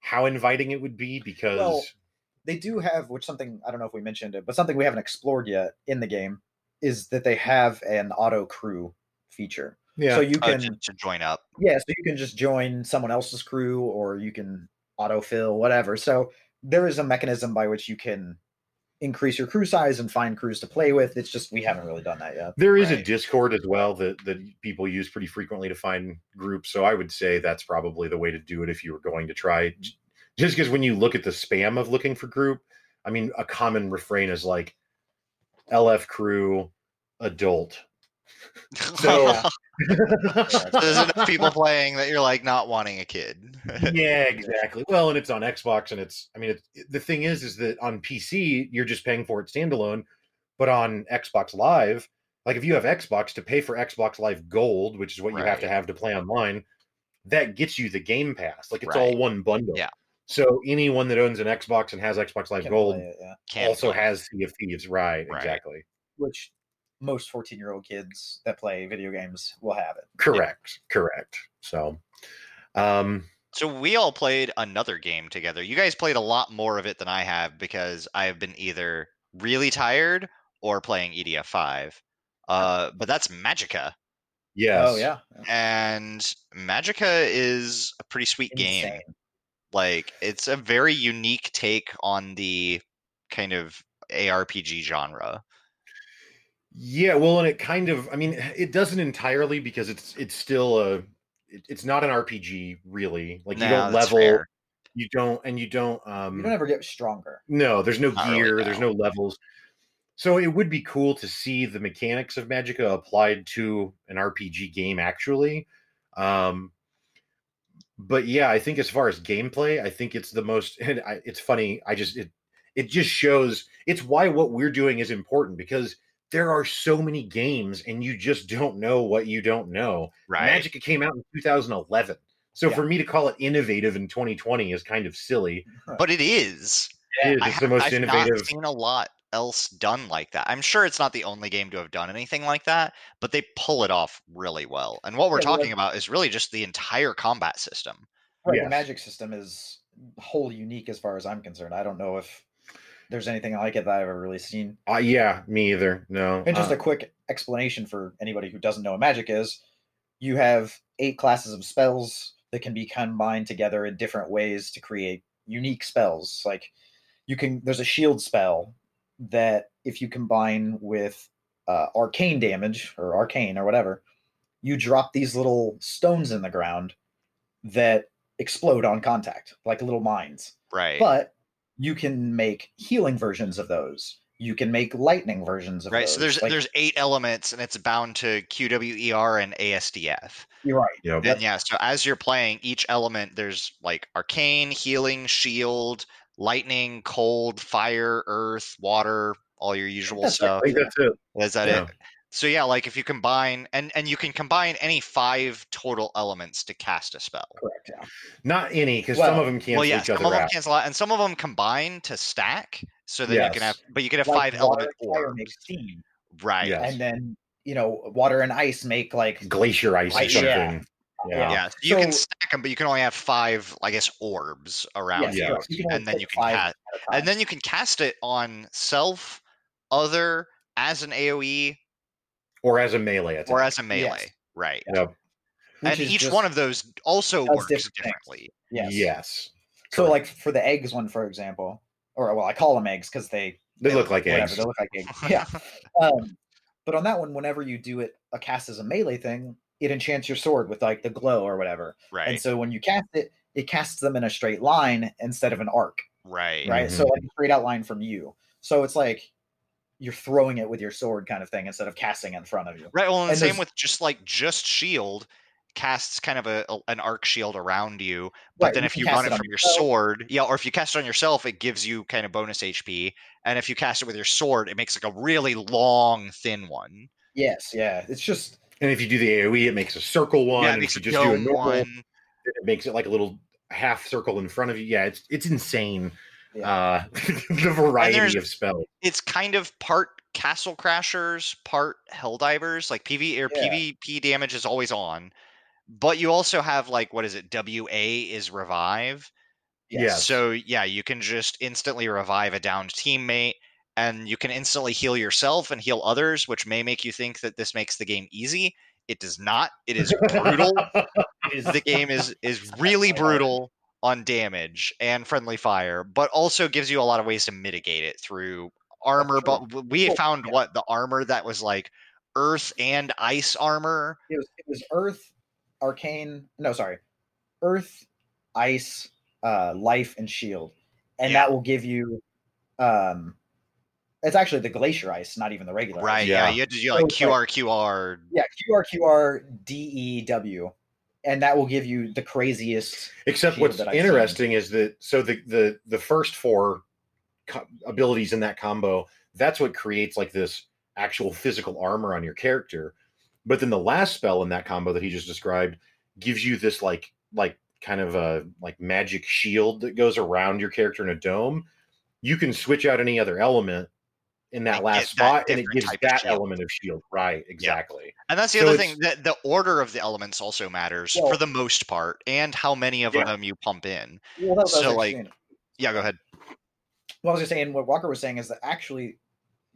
S1: how inviting it would be because
S3: Well, They do have, which something I don't know if we mentioned it, but something we haven't explored yet in the game is that they have an auto crew feature.
S1: yeah,
S3: So you
S2: Oh,
S3: can
S2: to, to join up.
S3: yeah, so you can just join someone else's crew or you can autofill whatever. So there is a mechanism by which you can increase your crew size and find crews to play with. It's just we haven't really done that yet.
S1: there is a. Discord as well that that people use pretty frequently to find groups. So I would say that's probably the way to do it if you were going to try. J- Just because when you look at the spam of looking for group, I mean, a common refrain is like LF crew adult. So-
S3: Yeah.
S2: There's enough people playing that you're like not wanting a kid.
S1: yeah, exactly. Well, and it's on Xbox, and it's. I mean, it's, the thing is, is that on PC you're just paying for it standalone, but on Xbox Live, like if you have Xbox to pay for Xbox Live Gold, which is what you have to have to play online, that gets you the Game Pass. Like it's
S2: Right.
S1: all one bundle.
S2: Yeah.
S1: So anyone that owns an Xbox and has Xbox Live
S3: Can
S1: Gold
S3: it, yeah.
S1: Also has Sea of Thieves. Right.
S2: Right.
S1: Exactly.
S3: Which most 14 year old kids that play video games will have it.
S1: Correct. Correct. So, um,
S2: So we all played another game together. You guys played a lot more of it than I have because I have been either really tired or playing EDF five. Uh, but that's Magicka,
S1: yes.
S3: Oh, yeah.
S2: and Magicka is a pretty sweet game.
S3: Insane.
S2: Like it's a very unique take on the kind of ARPG genre.
S1: Yeah, well, and it kind of, I mean, it doesn't entirely because it's it's still a, it, it's not an RPG really. Like you
S2: Nah,
S1: don't
S2: that's
S1: level,
S2: fair.
S1: you don't, and you don't. um
S3: You don't ever get stronger.
S1: No, there's no
S2: Not really,
S1: gear, there's
S2: no.
S1: no levels. So it would be cool to see the mechanics of Magicka applied to an RPG game actually. Um but yeah, I think as far as gameplay, I think it's the most and I, it's funny, I just it it just shows it's why what we're doing is important because there are so many games and you just don't know what you don't know.
S2: Right.
S1: Magicka came out in 2011. So
S3: Yeah.
S1: for me to call it innovative in 2020 is kind of silly.
S2: But it is.
S1: It is.
S2: I
S1: the most
S2: I've
S1: innovative.
S2: not seen a lot else done like that. I'm sure it's not the only game to have done anything like that, but they pull it off really well. And what we're
S3: Yeah, well,
S2: talking about is really just the entire combat system.
S3: Right.
S1: Yes.
S3: The magic system is wholly unique as far as I'm concerned. I don't know if there's anything like it that I've ever really seen.
S1: Uh, yeah, me either. No.
S3: And just
S1: uh,
S3: a quick explanation for anybody who doesn't know what magic is you have eight classes of spells that can be combined together in different ways to create unique spells. Like you can, there's a shield spell that if you combine with uh, arcane damage or arcane or whatever, you drop these little stones in the ground that explode on contact, like little mines
S2: Right.
S3: but you can make healing versions of those. You can make lightning versions of
S2: right.
S3: those.
S2: So there's
S3: Like,
S2: there's eight elements and it's bound to QWER and ASDF.
S3: you're right.
S1: Yep.
S2: And yeah, so as you're playing each element, there's like arcane, healing, shield, lightning, cold, fire, earth, water, all your usual
S3: That's
S2: stuff.
S1: I think that's it.
S2: Is that
S1: Yeah.
S2: it? So yeah, like if you combine and and you can combine any five total elements to cast a spell.
S3: Correct. Yeah.
S1: Not any, because some of them cancel
S2: well, yeah,
S1: each
S2: some of them
S1: out.
S2: cancel out, and some of them combine to stack, so that you can have. But you can have
S3: Like
S2: five
S3: water
S2: element
S3: fire
S2: orbs,
S3: make steam,
S2: right?
S1: Yeah.
S3: and then you know water and ice make like
S1: Glacier ice or something.
S3: yeah.
S1: Yeah.
S2: Yeah, so you can stack them, but you can only have five, I guess, orbs around
S3: yes,
S2: you,
S1: Yeah.
S3: You
S2: and then you can cast,
S3: at a time.
S2: and then you can cast it on self, other, as an AOE,
S1: Or as a melee attack.
S2: or as a melee, right?
S1: Yep.
S2: And each
S3: just-
S2: one of those also works
S3: different
S2: differently.
S3: yes.
S1: Yes.
S3: So
S1: Correct.
S3: like for the eggs one, for example, or well, I call them eggs because they
S1: They look like
S3: whatever
S1: eggs.
S3: they look like eggs. Yeah. Um, but on that one, whenever you do it a cast as a melee thing, it enchants your sword with like the glow or whatever.
S2: right,
S3: And so when you cast it, it casts them in a straight line instead of an arc,
S2: right,
S3: right? So
S1: Mhm.
S3: like a straight outline from you. So it's like you're throwing it with your sword kind of thing instead of casting in front of you.
S2: right. Well, and,
S3: and
S2: same with just like just shield casts kind of a, a- an arc shield around you, but
S3: Right,
S2: then
S3: you
S2: if you run
S3: it
S2: it
S3: on
S2: from your
S3: yourself.
S2: sword, yeah, or if you cast it on yourself, it gives you kind of bonus HP, and if you cast it with your sword, it makes like a really long, thin one.
S3: Yes, yeah. It's just
S1: And if you do the AoE, it makes a circle one.
S2: yeah, it makes
S1: if you just do a normal,
S2: one.
S1: it makes it like a little half circle in front of you. Yeah, it's it's insane.
S3: yeah.
S1: Uh the variety of spells.
S2: it's kind of part castle crashers, part helldivers. Like PV or
S3: Yeah.
S2: PvP damage is always on, but you also have like what is it? WA is revive.
S1: Yeah.
S2: So yeah, you can just instantly revive a downed teammate, and you can instantly heal yourself and heal others, which may make you think that this makes the game easy. It does not. It is brutal.
S3: It is-
S2: the game is is really brutal on damage and friendly fire, but also gives you a lot of ways to mitigate it through armor. But we found
S3: yeah.
S2: what the armor that was like earth and ice armor.
S3: it was it was earth arcane no sorry earth ice uh life and shield and
S2: Yeah.
S3: that will give you um it's actually the glacier ice not even the regular ice.
S2: Right. Yeah.
S1: Yeah.
S2: You had to do like
S3: So like-
S2: QR QR.
S3: yeah qr qr d e w and that will give you the craziest.
S1: Except what's
S3: that I've seen.
S1: interesting is that so the the the first four co- abilities in that combo that's what creates like this actual physical armor on your character. But then the last spell in that combo that he just described gives you this like like kind of a like magic shield that goes around your character in a dome. You can switch out any other element in that
S2: And
S1: last
S2: get that
S1: spot, and it gives that element of shield. Right, exactly.
S2: And that's the
S1: So
S2: other thing that the order of the elements also matters
S3: Well-
S2: for the most part, and how many of
S1: Yeah.
S2: them you pump in.
S3: Well,
S2: So, like-
S3: saying.
S2: Yeah, go ahead.
S3: Well, I was just saying what Walker was saying is that actually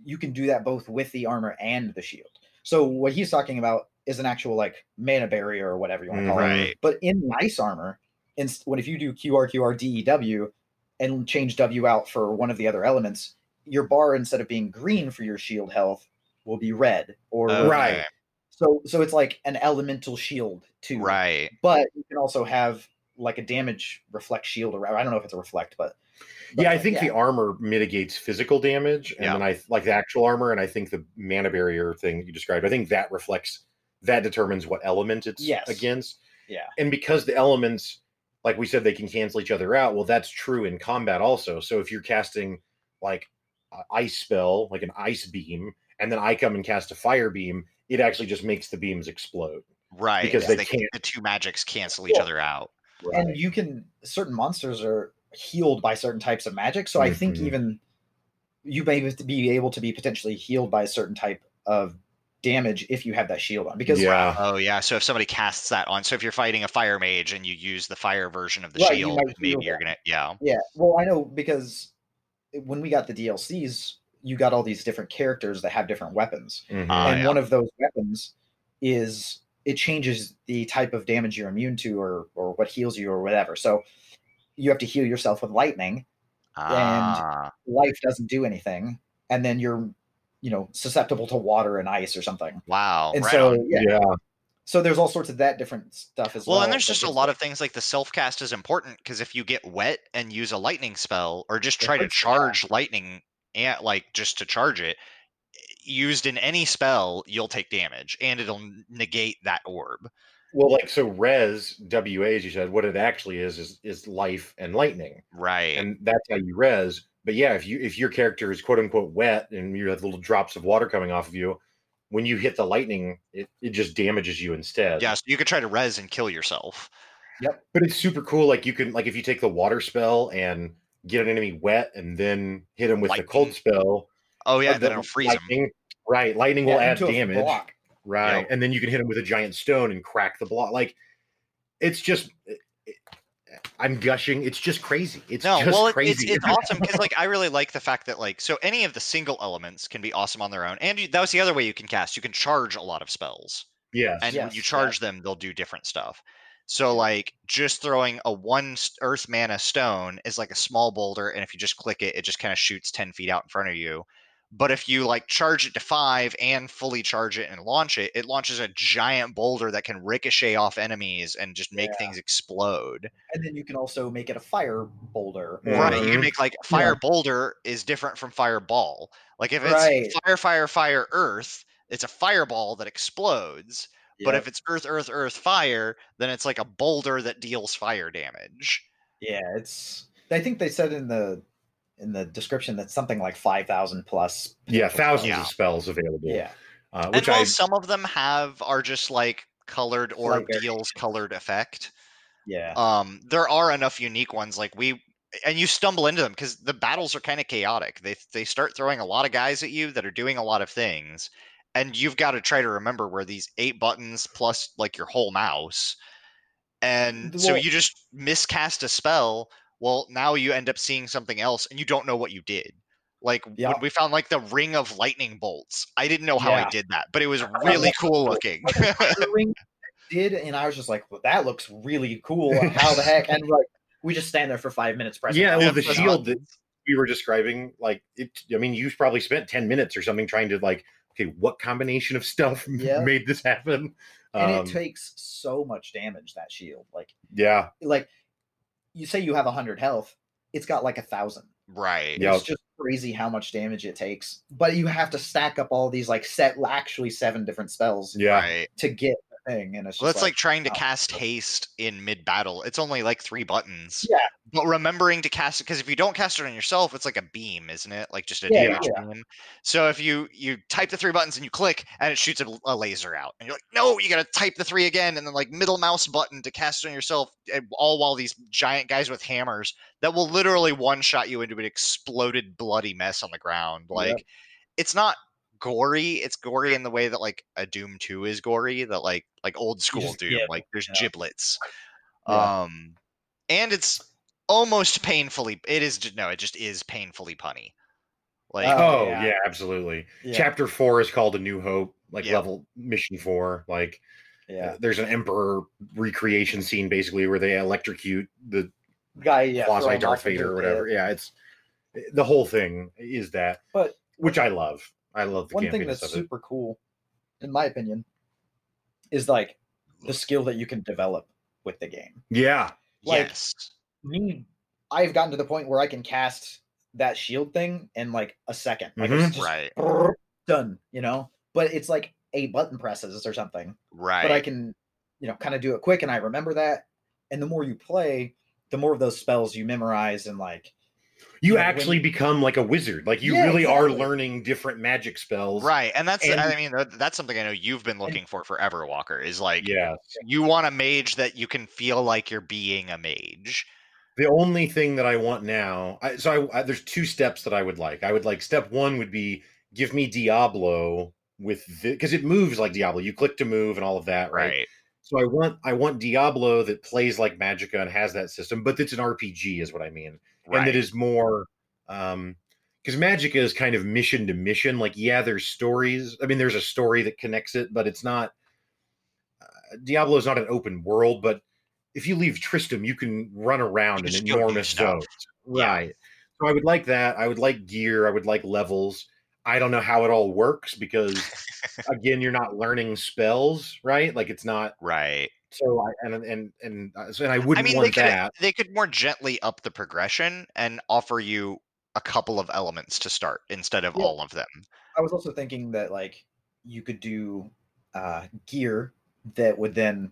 S3: you can do that both with the armor and the shield. So what he's talking about is an actual like mana barrier or whatever you want to call it. Mm-hmm.
S2: Right.
S3: But in nice armor, in, when if you do QR QR DEW and change W out for one of the other elements, your bar instead of being green for your shield health will be red or
S2: Okay,
S1: Right.
S3: so so it's like an elemental shield too.
S2: Right.
S3: But you can also have like a damage reflect shield around. I don't know if it's a reflect, but, but,
S1: yeah, I think the armor mitigates physical damage, and
S2: Yeah.
S1: then I like the actual armor, and I think the mana barrier thing that you described. I think that reflects that determines what element it's
S3: Yes.
S1: against.
S3: Yeah.
S1: and because the elements, like we said, they can cancel each other out. Well, that's true in combat also. So if you're casting like a ice spell, like an ice beam, and then I come and cast a fire beam, it actually just makes the beams explode.
S2: Right.
S1: Because
S2: Because
S1: they
S2: they
S1: can't-
S2: the two magics cancel each
S3: Well,
S2: other out.
S3: and you can certain monsters are healed by certain types of magic so i think
S1: Mhm.
S3: even you may be able to be potentially healed by a certain type of damage if you have that shield on because
S1: yeah,
S2: Oh yeah. So if somebody casts that on, so if you're fighting a fire mage and you use the fire version of the
S3: Right,
S2: shield,
S3: might
S2: maybe you're
S3: that.
S2: gonna yeah.
S3: yeah well i know because when we got the dlcs you got all these different characters that have different weapons
S1: Mhm.
S2: Ah,
S3: and
S2: yeah.
S3: one of those weapons is it changes the type of damage you're immune to or or what heals you or whatever so you have to heal yourself with lightning
S2: Ah,
S3: life doesn't do anything and then you're you know susceptible to water and ice or something
S2: wow.
S3: and
S2: right
S3: so
S2: on.
S3: yeah,
S1: yeah,
S3: so there's all sorts of that different stuff as
S2: Well,
S3: well
S2: and there's just a lot of things like the self cast is important because if you get wet and use a lightning spell or just try to
S3: hurts the
S2: charge lightning and like just to charge it eh, used in any spell, you'll take damage and it'll negate that orb.
S1: Well, like so, res WA, as you said, what it actually is is is life and lightning,
S2: Right.
S1: and that's how you res. But yeah, if you if your character is quote unquote wet and you have little drops of water coming off of you, when you hit the lightning, it, it just damages you instead.
S2: yeah, so you could try to res and kill yourself. Yep.
S1: But it's super cool. Like you can like if you take the water spell and get an enemy wet and then hit him with the cold spell.
S2: Oh yeah,
S1: uh,
S2: then
S1: the
S2: it'll freeze them.
S1: lightning- Right, lightning will add damage.
S3: block.
S1: Right,
S2: Yep.
S1: and then you can hit him with a giant stone and crack the block. Like it's just. It- it- I'm gushing. It's just crazy. It's
S2: No,
S1: just
S2: well, it, it's,
S1: crazy.
S2: it's awesome because like I really like the fact that like so any of the single elements can be awesome on their own, and you, that was the other way you can cast. You can charge a lot of spells.
S1: yeah,
S2: and when
S3: Yes,
S2: you
S3: yeah.
S2: charge them they'll do different stuff so like just throwing a one s- earth mana stone is like a small boulder and if you just click it it just kind of shoots 10 feet out in front of you but if you like charge it to five and fully charge it and launch it it launches a giant boulder that can ricochet off enemies and just make
S3: Yeah.
S2: things explode
S3: and then you can also make it a fire boulder
S2: right you
S1: Mhm.
S2: can make like fire boulder is different from fireball like if it's
S3: Right.
S2: fire fire fire earth it's a fireball that explodes but if it's earth, earth, earth, fire, then it's like a boulder that deals fire damage.
S3: yeah it's i think they said in the in the description that's something like 5000 plus
S1: yeah, thousands
S2: Yeah.
S1: of spells available.
S3: yeah
S1: uh,
S2: And
S1: which
S2: while
S1: I
S2: some of them have are just like colored or
S3: Slight
S2: deals colored effect,
S3: yeah
S2: um, there are enough unique ones. Like we, and you stumble into them because the battles are kind of chaotic. They they start throwing a lot of guys at you that are doing a lot of things, and you've got to try to remember where these eight buttons plus like your whole mouse, and so you just miscast a spell. Well, now you end up seeing something else, and you don't know what you did. Like
S3: Yeah.
S2: when we found like the ring of lightning bolts, I didn't know how I did that, but it was really cool looking.
S3: did and i was just like well that looks really cool how the heck and like we just stand there for five minutes pressing
S1: yeah, well,
S3: buttons.
S1: the shield that we were describing, like it. I mean, you probably spent ten minutes or something trying to like, okay, what combination of stuff
S3: Yeah.
S1: made this happen?
S3: and
S1: Um,
S3: it takes so much damage that shield like
S1: yeah,
S3: like you say you have a hundred health it's got like a thousand
S2: right.
S1: Yeah.
S3: it's just crazy how much damage it takes but you have to stack up all these like set actually seven different spells
S1: yeah.
S2: Right.
S3: to get thing, and it's
S2: Well, it's like, trying to
S3: oh,
S2: cast haste in mid battle. It's only like three buttons.
S3: Yeah.
S2: But remembering to cast it because if you don't cast it on yourself, it's like a beam, isn't it? Like just a
S3: Yeah,
S2: damage
S3: yeah.
S2: beam. So if you you type the three buttons and you click and it shoots a, a laser out, and you're like, no, you gotta type the three again, and then like middle mouse button to cast it on yourself, eh, all while these giant guys with hammers that will literally one shot you into an exploded bloody mess on the ground. Like it's not gory. It's gory in the way that like a Doom 2 is gory, that like like old school
S3: just-
S2: Doom.
S3: yeah,
S2: like there's
S3: yeah.
S2: giblets.
S3: Yeah.
S2: Um and it's almost painfully it is ju- no, it just is painfully punny. Like
S3: Oh,
S1: Oh,
S3: yeah.
S1: yeah. absolutely.
S3: Yeah.
S1: Chapter four is called A New Hope, like
S2: Yeah.
S1: level mission four. Like
S3: yeah,
S1: uh, there's an Emperor recreation scene basically where they electrocute the
S3: guy, yeah,
S1: quasi
S3: throwing
S1: Darth Vader or whatever.
S3: pit.
S1: Yeah, it's the whole thing is that,
S3: But
S1: which I love. I love the
S3: one thing that's
S1: of it.
S3: super cool, in my opinion, is like the skill that you can develop with the game.
S1: Yeah,
S3: like-
S2: yes.
S3: Me, I've gotten to the point where I can cast that shield thing in like a second. Like
S1: Mhm.
S3: it's just
S2: Right.
S3: brrr, done, you know. But it's like eight button presses or something.
S2: Right.
S3: But I can, you know, kind of do it quick, and I remember that. And the more you play, the more of those spells you memorize, and like
S1: you
S3: Yeah, when-
S1: actually become like a wizard. Like you
S3: Yeah,
S1: really are learning different magic spells.
S2: Right. And that's
S1: And-
S2: I mean that's something I know you've been looking for forever, Walker, is like
S1: Yeah.
S2: you want a mage that you can feel like you're being a mage.
S1: The only thing that I want now, I, so I, I, there's two steps that I would like. I would like step one would be give me Diablo with because it moves like Diablo. You click to move and all of that, right?
S2: Right.
S1: So I want I want Diablo that plays like Magicka and has that system, but that's an RPG, is what I mean, and
S2: Right.
S1: that is more um because Magicka is kind of mission to mission. Like, yeah, there's stories. I mean, there's a story that connects it, but it's not. Uh, Diablo is not an open world, but if you leave Tristram, you can run around
S2: can
S1: in
S2: just go do
S1: enormous zones. Right. So I would like that. I would like gear. I would like levels. I don't know how it all works because again, you're not learning spells, right? Like it's not.
S2: right.
S1: So I and and and uh, so and I wouldn't
S2: I mean, they
S1: want
S2: could
S1: that.
S2: they could more gently up the progression and offer you a couple of elements to start instead of
S3: Yeah.
S2: all of them.
S3: I was also thinking that like you could do uh, gear that would then,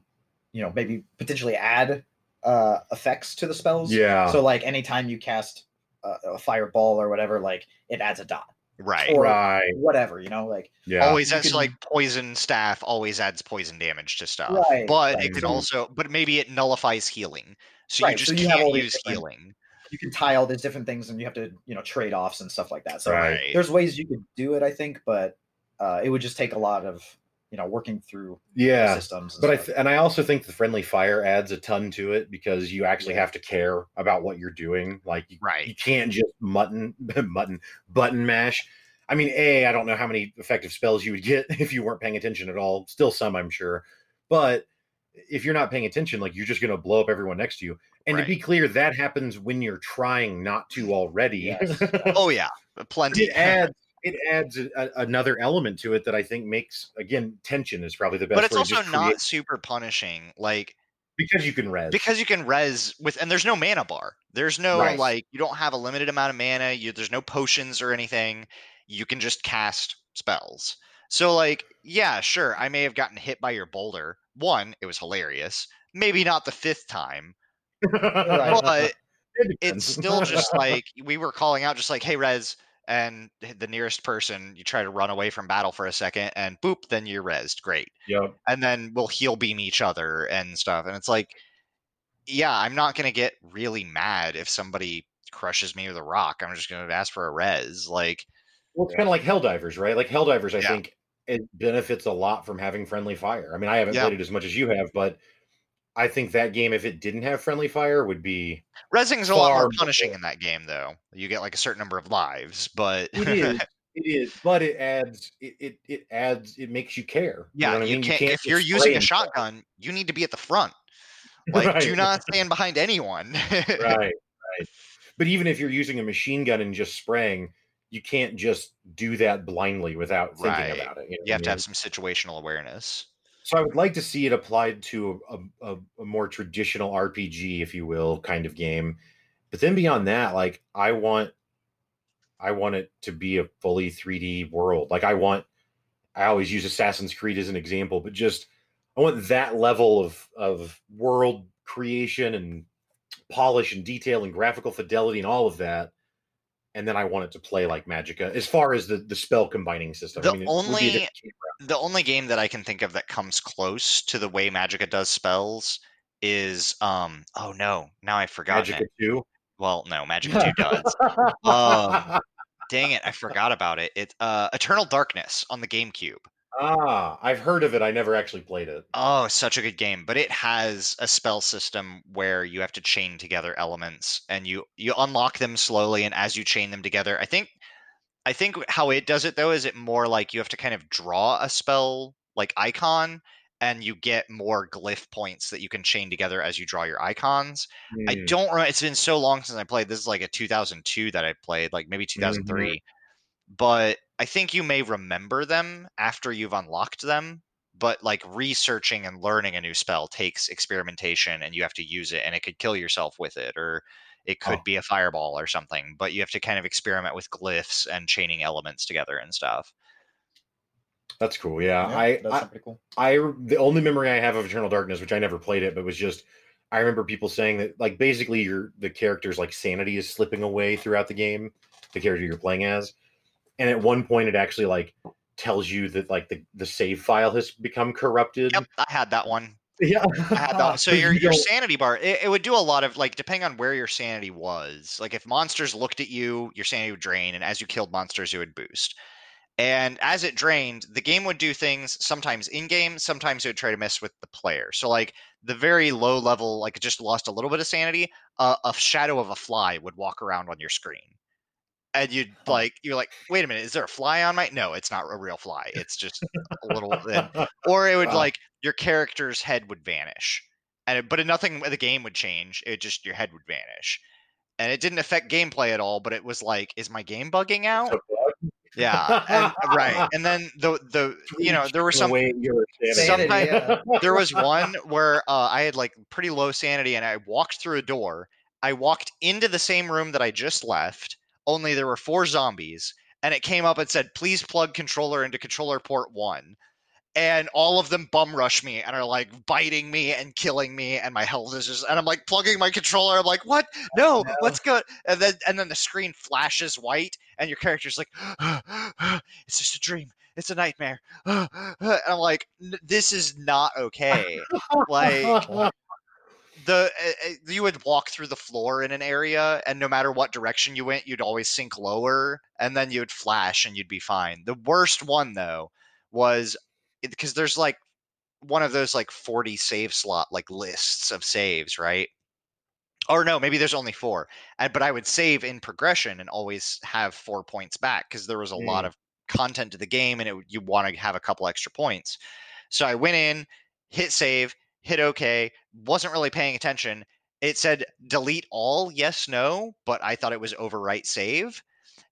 S3: you know, maybe potentially add uh, effects to the spells.
S1: Yeah.
S3: So like anytime you cast a, a fireball or whatever, like it adds a dot,
S2: Right.
S3: Or-
S1: right.
S3: whatever, you know, like
S1: Yeah.
S2: always that's
S3: can-
S2: like poison staff always adds poison damage to stuff.
S3: Right,
S2: but
S3: right.
S2: it could
S1: So-
S2: also but maybe it nullifies healing. So you
S3: Right,
S2: just
S3: so you
S2: can't
S3: all
S2: use healing.
S3: you can tie all these different things and you have to, you know, trade offs and stuff like that. So
S1: Right.
S2: Right.
S3: there's ways you could do it, I think, but uh, it would just take a lot of, you know, working through
S1: Yeah.
S3: systems.
S1: But I th- and I also think the friendly fire adds a ton to it because you actually have to care about what you're doing. Like you, you can't just mutton mutton button mash. I mean, a I don't know how many effective spells you would get if you weren't paying attention at all. Still some, I'm sure, but if you're not paying attention, like you're just going to blow up everyone next to you. And to be clear, that happens when you're trying not to already.
S3: Yes.
S2: Oh yeah. Plenty.
S1: it adds it adds a, another element to it that I think makes again tension is probably the best.
S2: but it's also not
S1: create-
S2: super punishing. Like
S1: because you can res.
S2: because you can res with and there's no mana bar there's no
S1: Right.
S2: like you don't have a limited amount of mana you there's no potions or anything you can just cast spells so like yeah sure i may have gotten hit by your boulder one it was hilarious maybe not the fifth time but
S1: It
S2: it's still just like we were calling out just like hey res and the nearest person you try to run away from battle for a second and boop then you're resed great
S1: Yep.
S2: and then we'll heal beam each other and stuff. And it's like, yeah, I'm not gonna get really mad if somebody crushes me with a rock. I'm just gonna ask for a res. Like,
S1: Well, it's kind of like Helldivers, right? Like Helldivers, I
S2: Yeah.
S1: think it benefits a lot from having friendly fire. I mean, I haven't
S2: Yeah.
S1: played it as much as you have, but I think that game, if it didn't have friendly fire, would be
S2: resing's a lot more punishing in that game, though. You get like a certain number of lives, but
S1: it is. It is, but it adds it, it it adds it makes you care.
S2: yeah,
S1: know what I
S2: you
S1: mean?
S2: can't.
S1: can't
S2: if you're using a
S1: stuff.
S2: shotgun, you need to be at the front. Like, do not stand behind anyone.
S1: right, right. But even if you're using a machine gun and just spraying, you can't just do that blindly without thinking
S2: Right.
S1: about it. know
S2: you have
S1: I
S2: to have some situational awareness.
S1: So I would like to see it applied to a, a, a more traditional RPG, if you will, kind of game. But then beyond that, like I want, I want it to be a fully 3D world. Like I want, I always use Assassin's Creed as an example, but just I want that level of of world creation and polish and detail and graphical fidelity and all of that. And then I want it to play like Magicka as far as the, the spell combining system.
S2: The
S1: I mean, it would be a
S2: only-
S1: different game route.
S2: the only game that I can think of that comes close to the way Magicka does spells is um oh no now I forgot
S1: Magicka
S2: it.
S1: 2.
S2: Well no Magicka 2 does. Um, Dang it, I forgot about it. It uh Eternal Darkness on the GameCube.
S1: Ah, I've heard of it. I never actually played it.
S2: Oh, such a good game, but it has a spell system where you have to chain together elements and you you unlock them slowly and as you chain them together. I think I think how it does it though is it more like you have to kind of draw a spell like icon and you get more glyph points that you can chain together as you draw your icons. I
S1: Hmm.
S2: don't remember it's been so long since I played. This is like a 2002 that I played, like maybe
S1: Mm-hmm.
S2: 2003. But I think you may remember them after you've unlocked them but like researching and learning a new spell takes experimentation and you have to use it and it could kill yourself with it or it could
S1: Oh.
S2: be a fireball or something but you have to kind of experiment with glyphs and chaining elements together and stuff
S1: That's cool. Yeah,
S3: Yeah,
S1: I,
S3: that's
S1: I
S3: pretty cool.
S1: I the only memory I have of Eternal Darkness, which I never played it, but was just I remember people saying that like basically your the character's like sanity is slipping away throughout the game, the character you're playing as. And at one point it actually like tells you that like the, the save file has become corrupted.
S2: yep i had that one
S1: Yeah.
S2: I had that. So your your sanity bar, it, it would do a lot of like depending on where your sanity was. Like if monsters looked at you, your sanity would drain, and as you killed monsters, it would boost. And as it drained, the game would do things sometimes in game, sometimes it would try to mess with the player. So like the very low level, like it just lost a little bit of sanity, uh, a shadow of a fly would walk around on your screen. And you'd like you're like, wait a minute, is there a fly on my? No, it's not a real fly. It's just a little. and or it would
S1: Wow.
S2: like your character's head would vanish and it, but nothing the game would change it just your head would vanish and it didn't affect gameplay at all but it was like is my game bugging out
S1: It's a bug.
S2: yeah and, right and then the the you know there were some
S1: Away your sanity.
S2: Sanity,
S3: yeah.
S2: there was one where uh, I had like pretty low sanity and I walked through a door. I walked into the same room that I just left, only there were four zombies, and it came up and said, please plug controller into controller port one. And all of them bum rush me and are like biting me and killing me, and my health is just and I'm like plugging my controller. I'm like, what? No,
S3: no.
S2: what's good? And then and then the screen flashes white, and your character's like, it's just a dream. It's a nightmare. and I'm like, this is not okay. like the uh, you would walk through the floor in an area and no matter what direction you went you'd always sink lower and then you'd flash and you'd be fine. The worst one though was because there's like one of those like 40 save slot like lists of saves right? Or no maybe there's only four and, but i would save in progression and always have four points back because there was a lot
S1: Mm.
S2: of content to the game and it, you want to have a couple extra points. So i went in hit save hit okay wasn't really paying attention. It said delete all yes no but i thought it was overwrite save.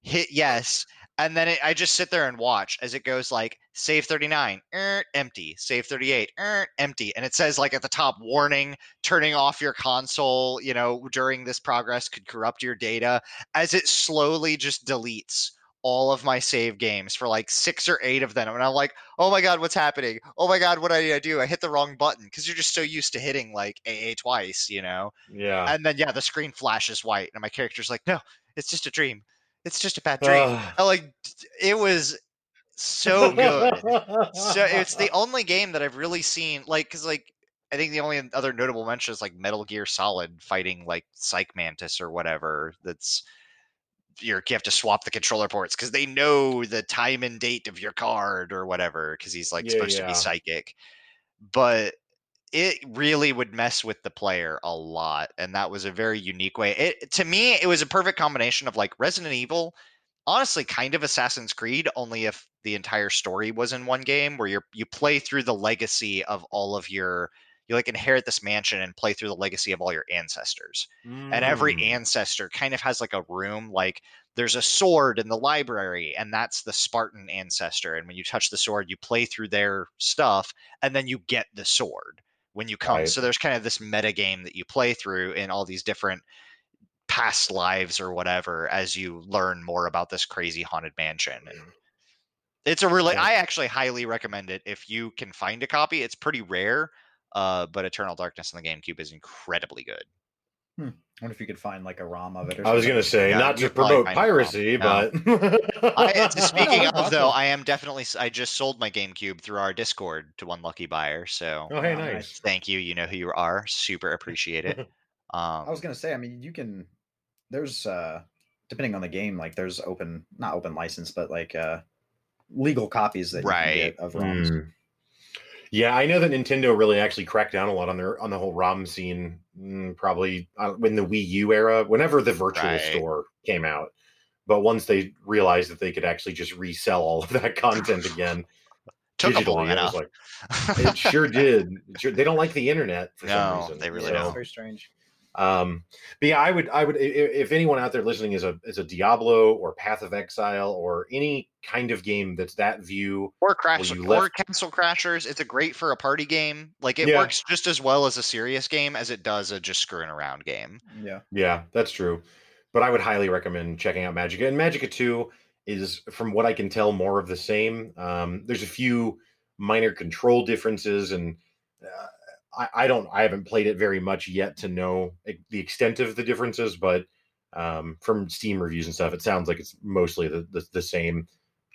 S2: Hit yes and then it, i just sit there and watch as it goes like save 39 er, empty. Save 38 er, empty. And it says like at the top warning turning off your console you know during this progress could corrupt your data as it slowly just deletes all of my save games for like six or eight of them and i'm like oh my god what's happening? Oh my god what did i do? I hit the wrong button because you're just so used to hitting like aa twice you know?
S1: Yeah.
S2: and then yeah the screen flashes white and my character's like no it's just a dream. It's just a bad dream. I like it was so good. So it's the only game that I've really seen like because like I think the only other notable mention is like Metal Gear Solid fighting like Psych Mantis or whatever. That's you're, you have to swap the controller ports because they know the time and date of your card or whatever because he's like
S1: Yeah,
S2: supposed to be psychic. But it really would mess with the player a lot, and that was a very unique way. It to me, it was a perfect combination of like Resident Evil honestly kind of Assassin's Creed, only if the entire story was in one game where you you play through the legacy of all of your you like inherit this mansion and play through the legacy of all your ancestors. And every
S1: Mm.
S2: ancestor kind of has like a room like there's a sword in the library and that's the Spartan ancestor and when you touch the sword you play through their stuff and then you get the sword when you come.
S1: Right.
S2: So there's kind of this meta game that you play through in all these different past lives or whatever as you learn more about this crazy haunted mansion and It's a really. I actually highly recommend it if you can find a copy. It's pretty rare, uh, but Eternal Darkness on the GameCube is incredibly good.
S3: I wonder if you could find like a ROM of it. Or
S1: I was gonna say
S2: Yeah,
S1: not to promote
S2: find it wrong.
S1: piracy,
S2: No.
S1: but
S2: I, speaking
S3: No,
S2: of though. I am definitely. I just sold my GameCube through our Discord to one lucky buyer. So
S1: oh hey,
S3: Oh,
S1: nice.
S3: nice.
S2: thank you. You know who you are. Super appreciate it. Um,
S3: I was gonna say. I mean, you can. There's uh, depending on the game, like there's open, not open license, but like uh, legal copies that you
S2: Right.
S3: can get of ROMs.
S1: Mm. Yeah, I know that Nintendo really actually cracked down a lot on their on the whole ROM scene. mm, probably when the Wii U era, whenever the virtual
S2: Right.
S1: store came out. But once they realized that they could actually just resell all of that content again
S2: took them long
S1: digitally, I was
S2: enough.
S1: like, it sure did. It sure- they don't like the internet for
S2: No,
S1: some reason.
S2: they really
S3: Yeah,
S2: don't.
S3: It's very strange.
S1: Um, but yeah, I would, I would, i- i- if anyone out there listening is a is a Diablo or Path of Exile or any kind of game that's that view,
S2: or crash or
S1: left-
S2: Castle Crashers. It's a great for a party game. Like it
S1: Yeah.
S2: works just as well as a serious game as it does a just screwing around game.
S3: Yeah.
S1: yeah, that's true. But I would highly recommend checking out Magicka. And Magicka Two is, from what I can tell, more of the same. Um, there's a few minor control differences, and uh, I, I don't, I haven't played it very much yet to know the extent of the differences. But um, from Steam reviews and stuff, it sounds like it's mostly the the, the same,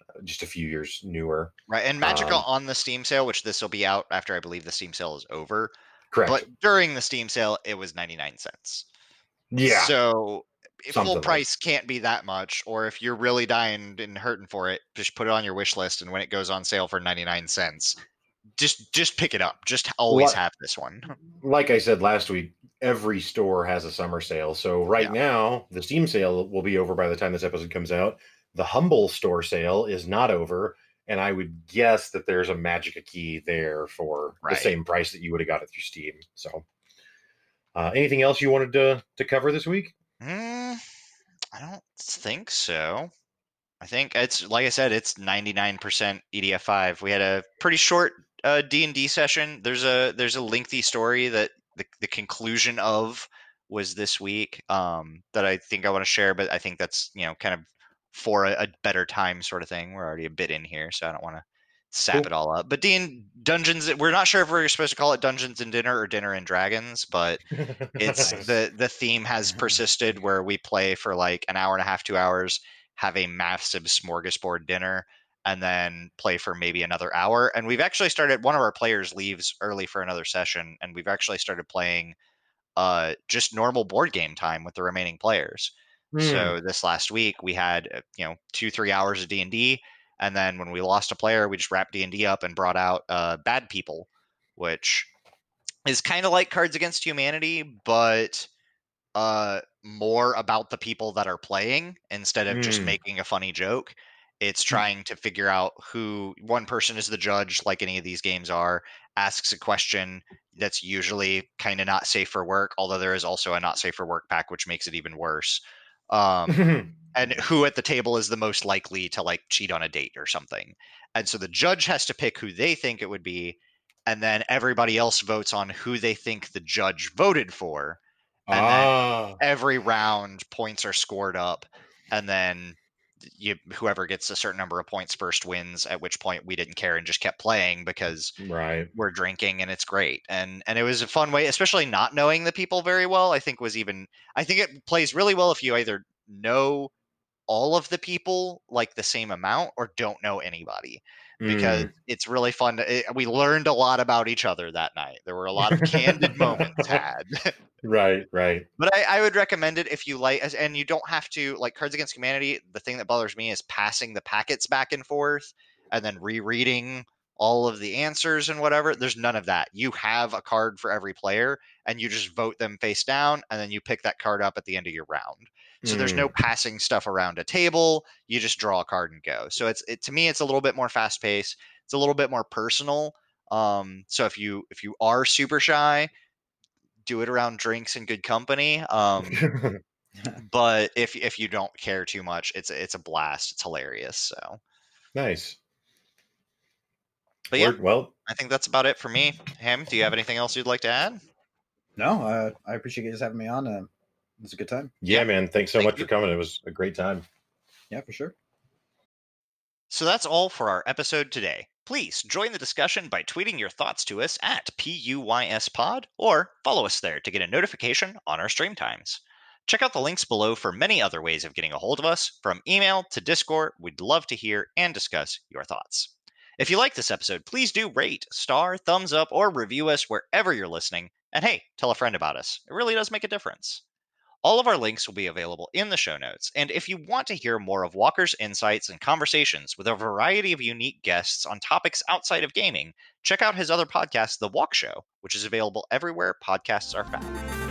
S1: uh, just a few years newer.
S2: Right. And Magicka
S1: Um,
S2: on the Steam sale, which this will be out after I believe the Steam sale is over.
S1: Correct.
S2: But during the Steam sale, it was 99 cents.
S1: yeah.
S2: So if
S1: Something
S2: full
S1: like-
S2: price can't be that much, or if you're really dying and hurting for it, just put it on your wish list. And when it goes on sale for 99 cents, just just pick it up. Just always
S1: What-
S2: have this one.
S1: like I said last week, every store has a summer sale. So right
S2: Yeah.
S1: now, the Steam sale will be over by the time this episode comes out. The Humble store sale is not over, and I would guess that there's a Magicka key there for
S2: Right.
S1: the same price that you would have got it through Steam. So, uh, anything else you wanted to to cover this week?
S2: Mm, I don't think so. I think it's like I said, it's 99% EDF5. We had a pretty short uh, D&D session. There's a there's a lengthy story that the, the conclusion of was this week um, that I think I want to share, but I think that's you know kind of for a, a better time sort of thing. We're already a bit in here, so I don't want to sap
S1: Cool.
S2: it all up. But Dean Dungeons, we're not sure if we're supposed to call it Dungeons and Dinner or Dinner and Dragons, but it's
S3: Nice.
S2: the the theme has persisted where we play for like an hour and a half two hours have a massive smorgasbord dinner and then play for maybe another hour and we've actually started one of our players leaves early for another session and we've actually started playing uh just normal board game time with the remaining players
S1: Hmm.
S2: so this last week we had uh, you know two three hours of d&d and then when we lost a player we just wrapped d&d up and brought out uh, bad people which is kind of like cards against humanity but uh more about the people that are playing instead of just
S1: Mm.
S2: making a funny joke it's trying to figure out who one person is the judge like any of these games are asks a question that's usually kind of not safe for work although there is also a not safe for work pack which makes it even worse um and who at the table is the most likely to like cheat on a date or something. And so the judge has to pick who they think it would be, and then everybody else votes on who they think the judge voted for. And then
S1: ah,
S2: every round points are scored up, and then you whoever gets a certain number of points first wins. At which point we didn't care and just kept playing because
S1: right.
S2: we're drinking and it's great and and it was a fun way especially not knowing the people very well i think was even i think it plays really well if you either know all of the people like the same amount or don't know anybody because
S1: Mm.
S2: it's really fun to, it, we learned a lot about each other that night. There were a lot of candid moments had.
S1: Right, right.
S2: but I, I would recommend it if you like and you don't have to like cards against humanity the thing that bothers me is passing the packets back and forth and then rereading all of the answers and whatever. There's none of that. You have a card for every player and you just vote them face down and then you pick that card up at the end of your round so there's no
S1: Mm.
S2: passing stuff around a table you just draw a card and go so it's it, to me it's a little bit more fast paced it's a little bit more personal um so if you if you are super shy do it around drinks and good company um but if if you don't care too much, it's it's a blast. It's hilarious. So,
S1: nice.
S2: but yeah,
S1: Well,
S2: I think that's about it for me. Ham, do you have anything else you'd like to add?
S3: No, uh, I appreciate you guys having me on. Uh, it was a good time.
S1: yeah, man. Thanks so
S2: Thank
S1: much
S2: you.
S1: for coming. It was a great time.
S3: Yeah, for sure.
S2: So that's all for our episode today. Please join the discussion by tweeting your thoughts to us at PUYSPod or follow us there to get a notification on our stream times. Check out the links below for many other ways of getting a hold of us, from email to Discord. We'd love to hear and discuss your thoughts. If you like this episode, please do rate, star, thumbs up, or review us wherever you're listening. And hey, tell a friend about us. It really does make a difference. All of our links will be available in the show notes. And if you want to hear more of Walker's insights and conversations with a variety of unique guests on topics outside of gaming, check out his other podcast, The Walk Show, which is available everywhere podcasts are found.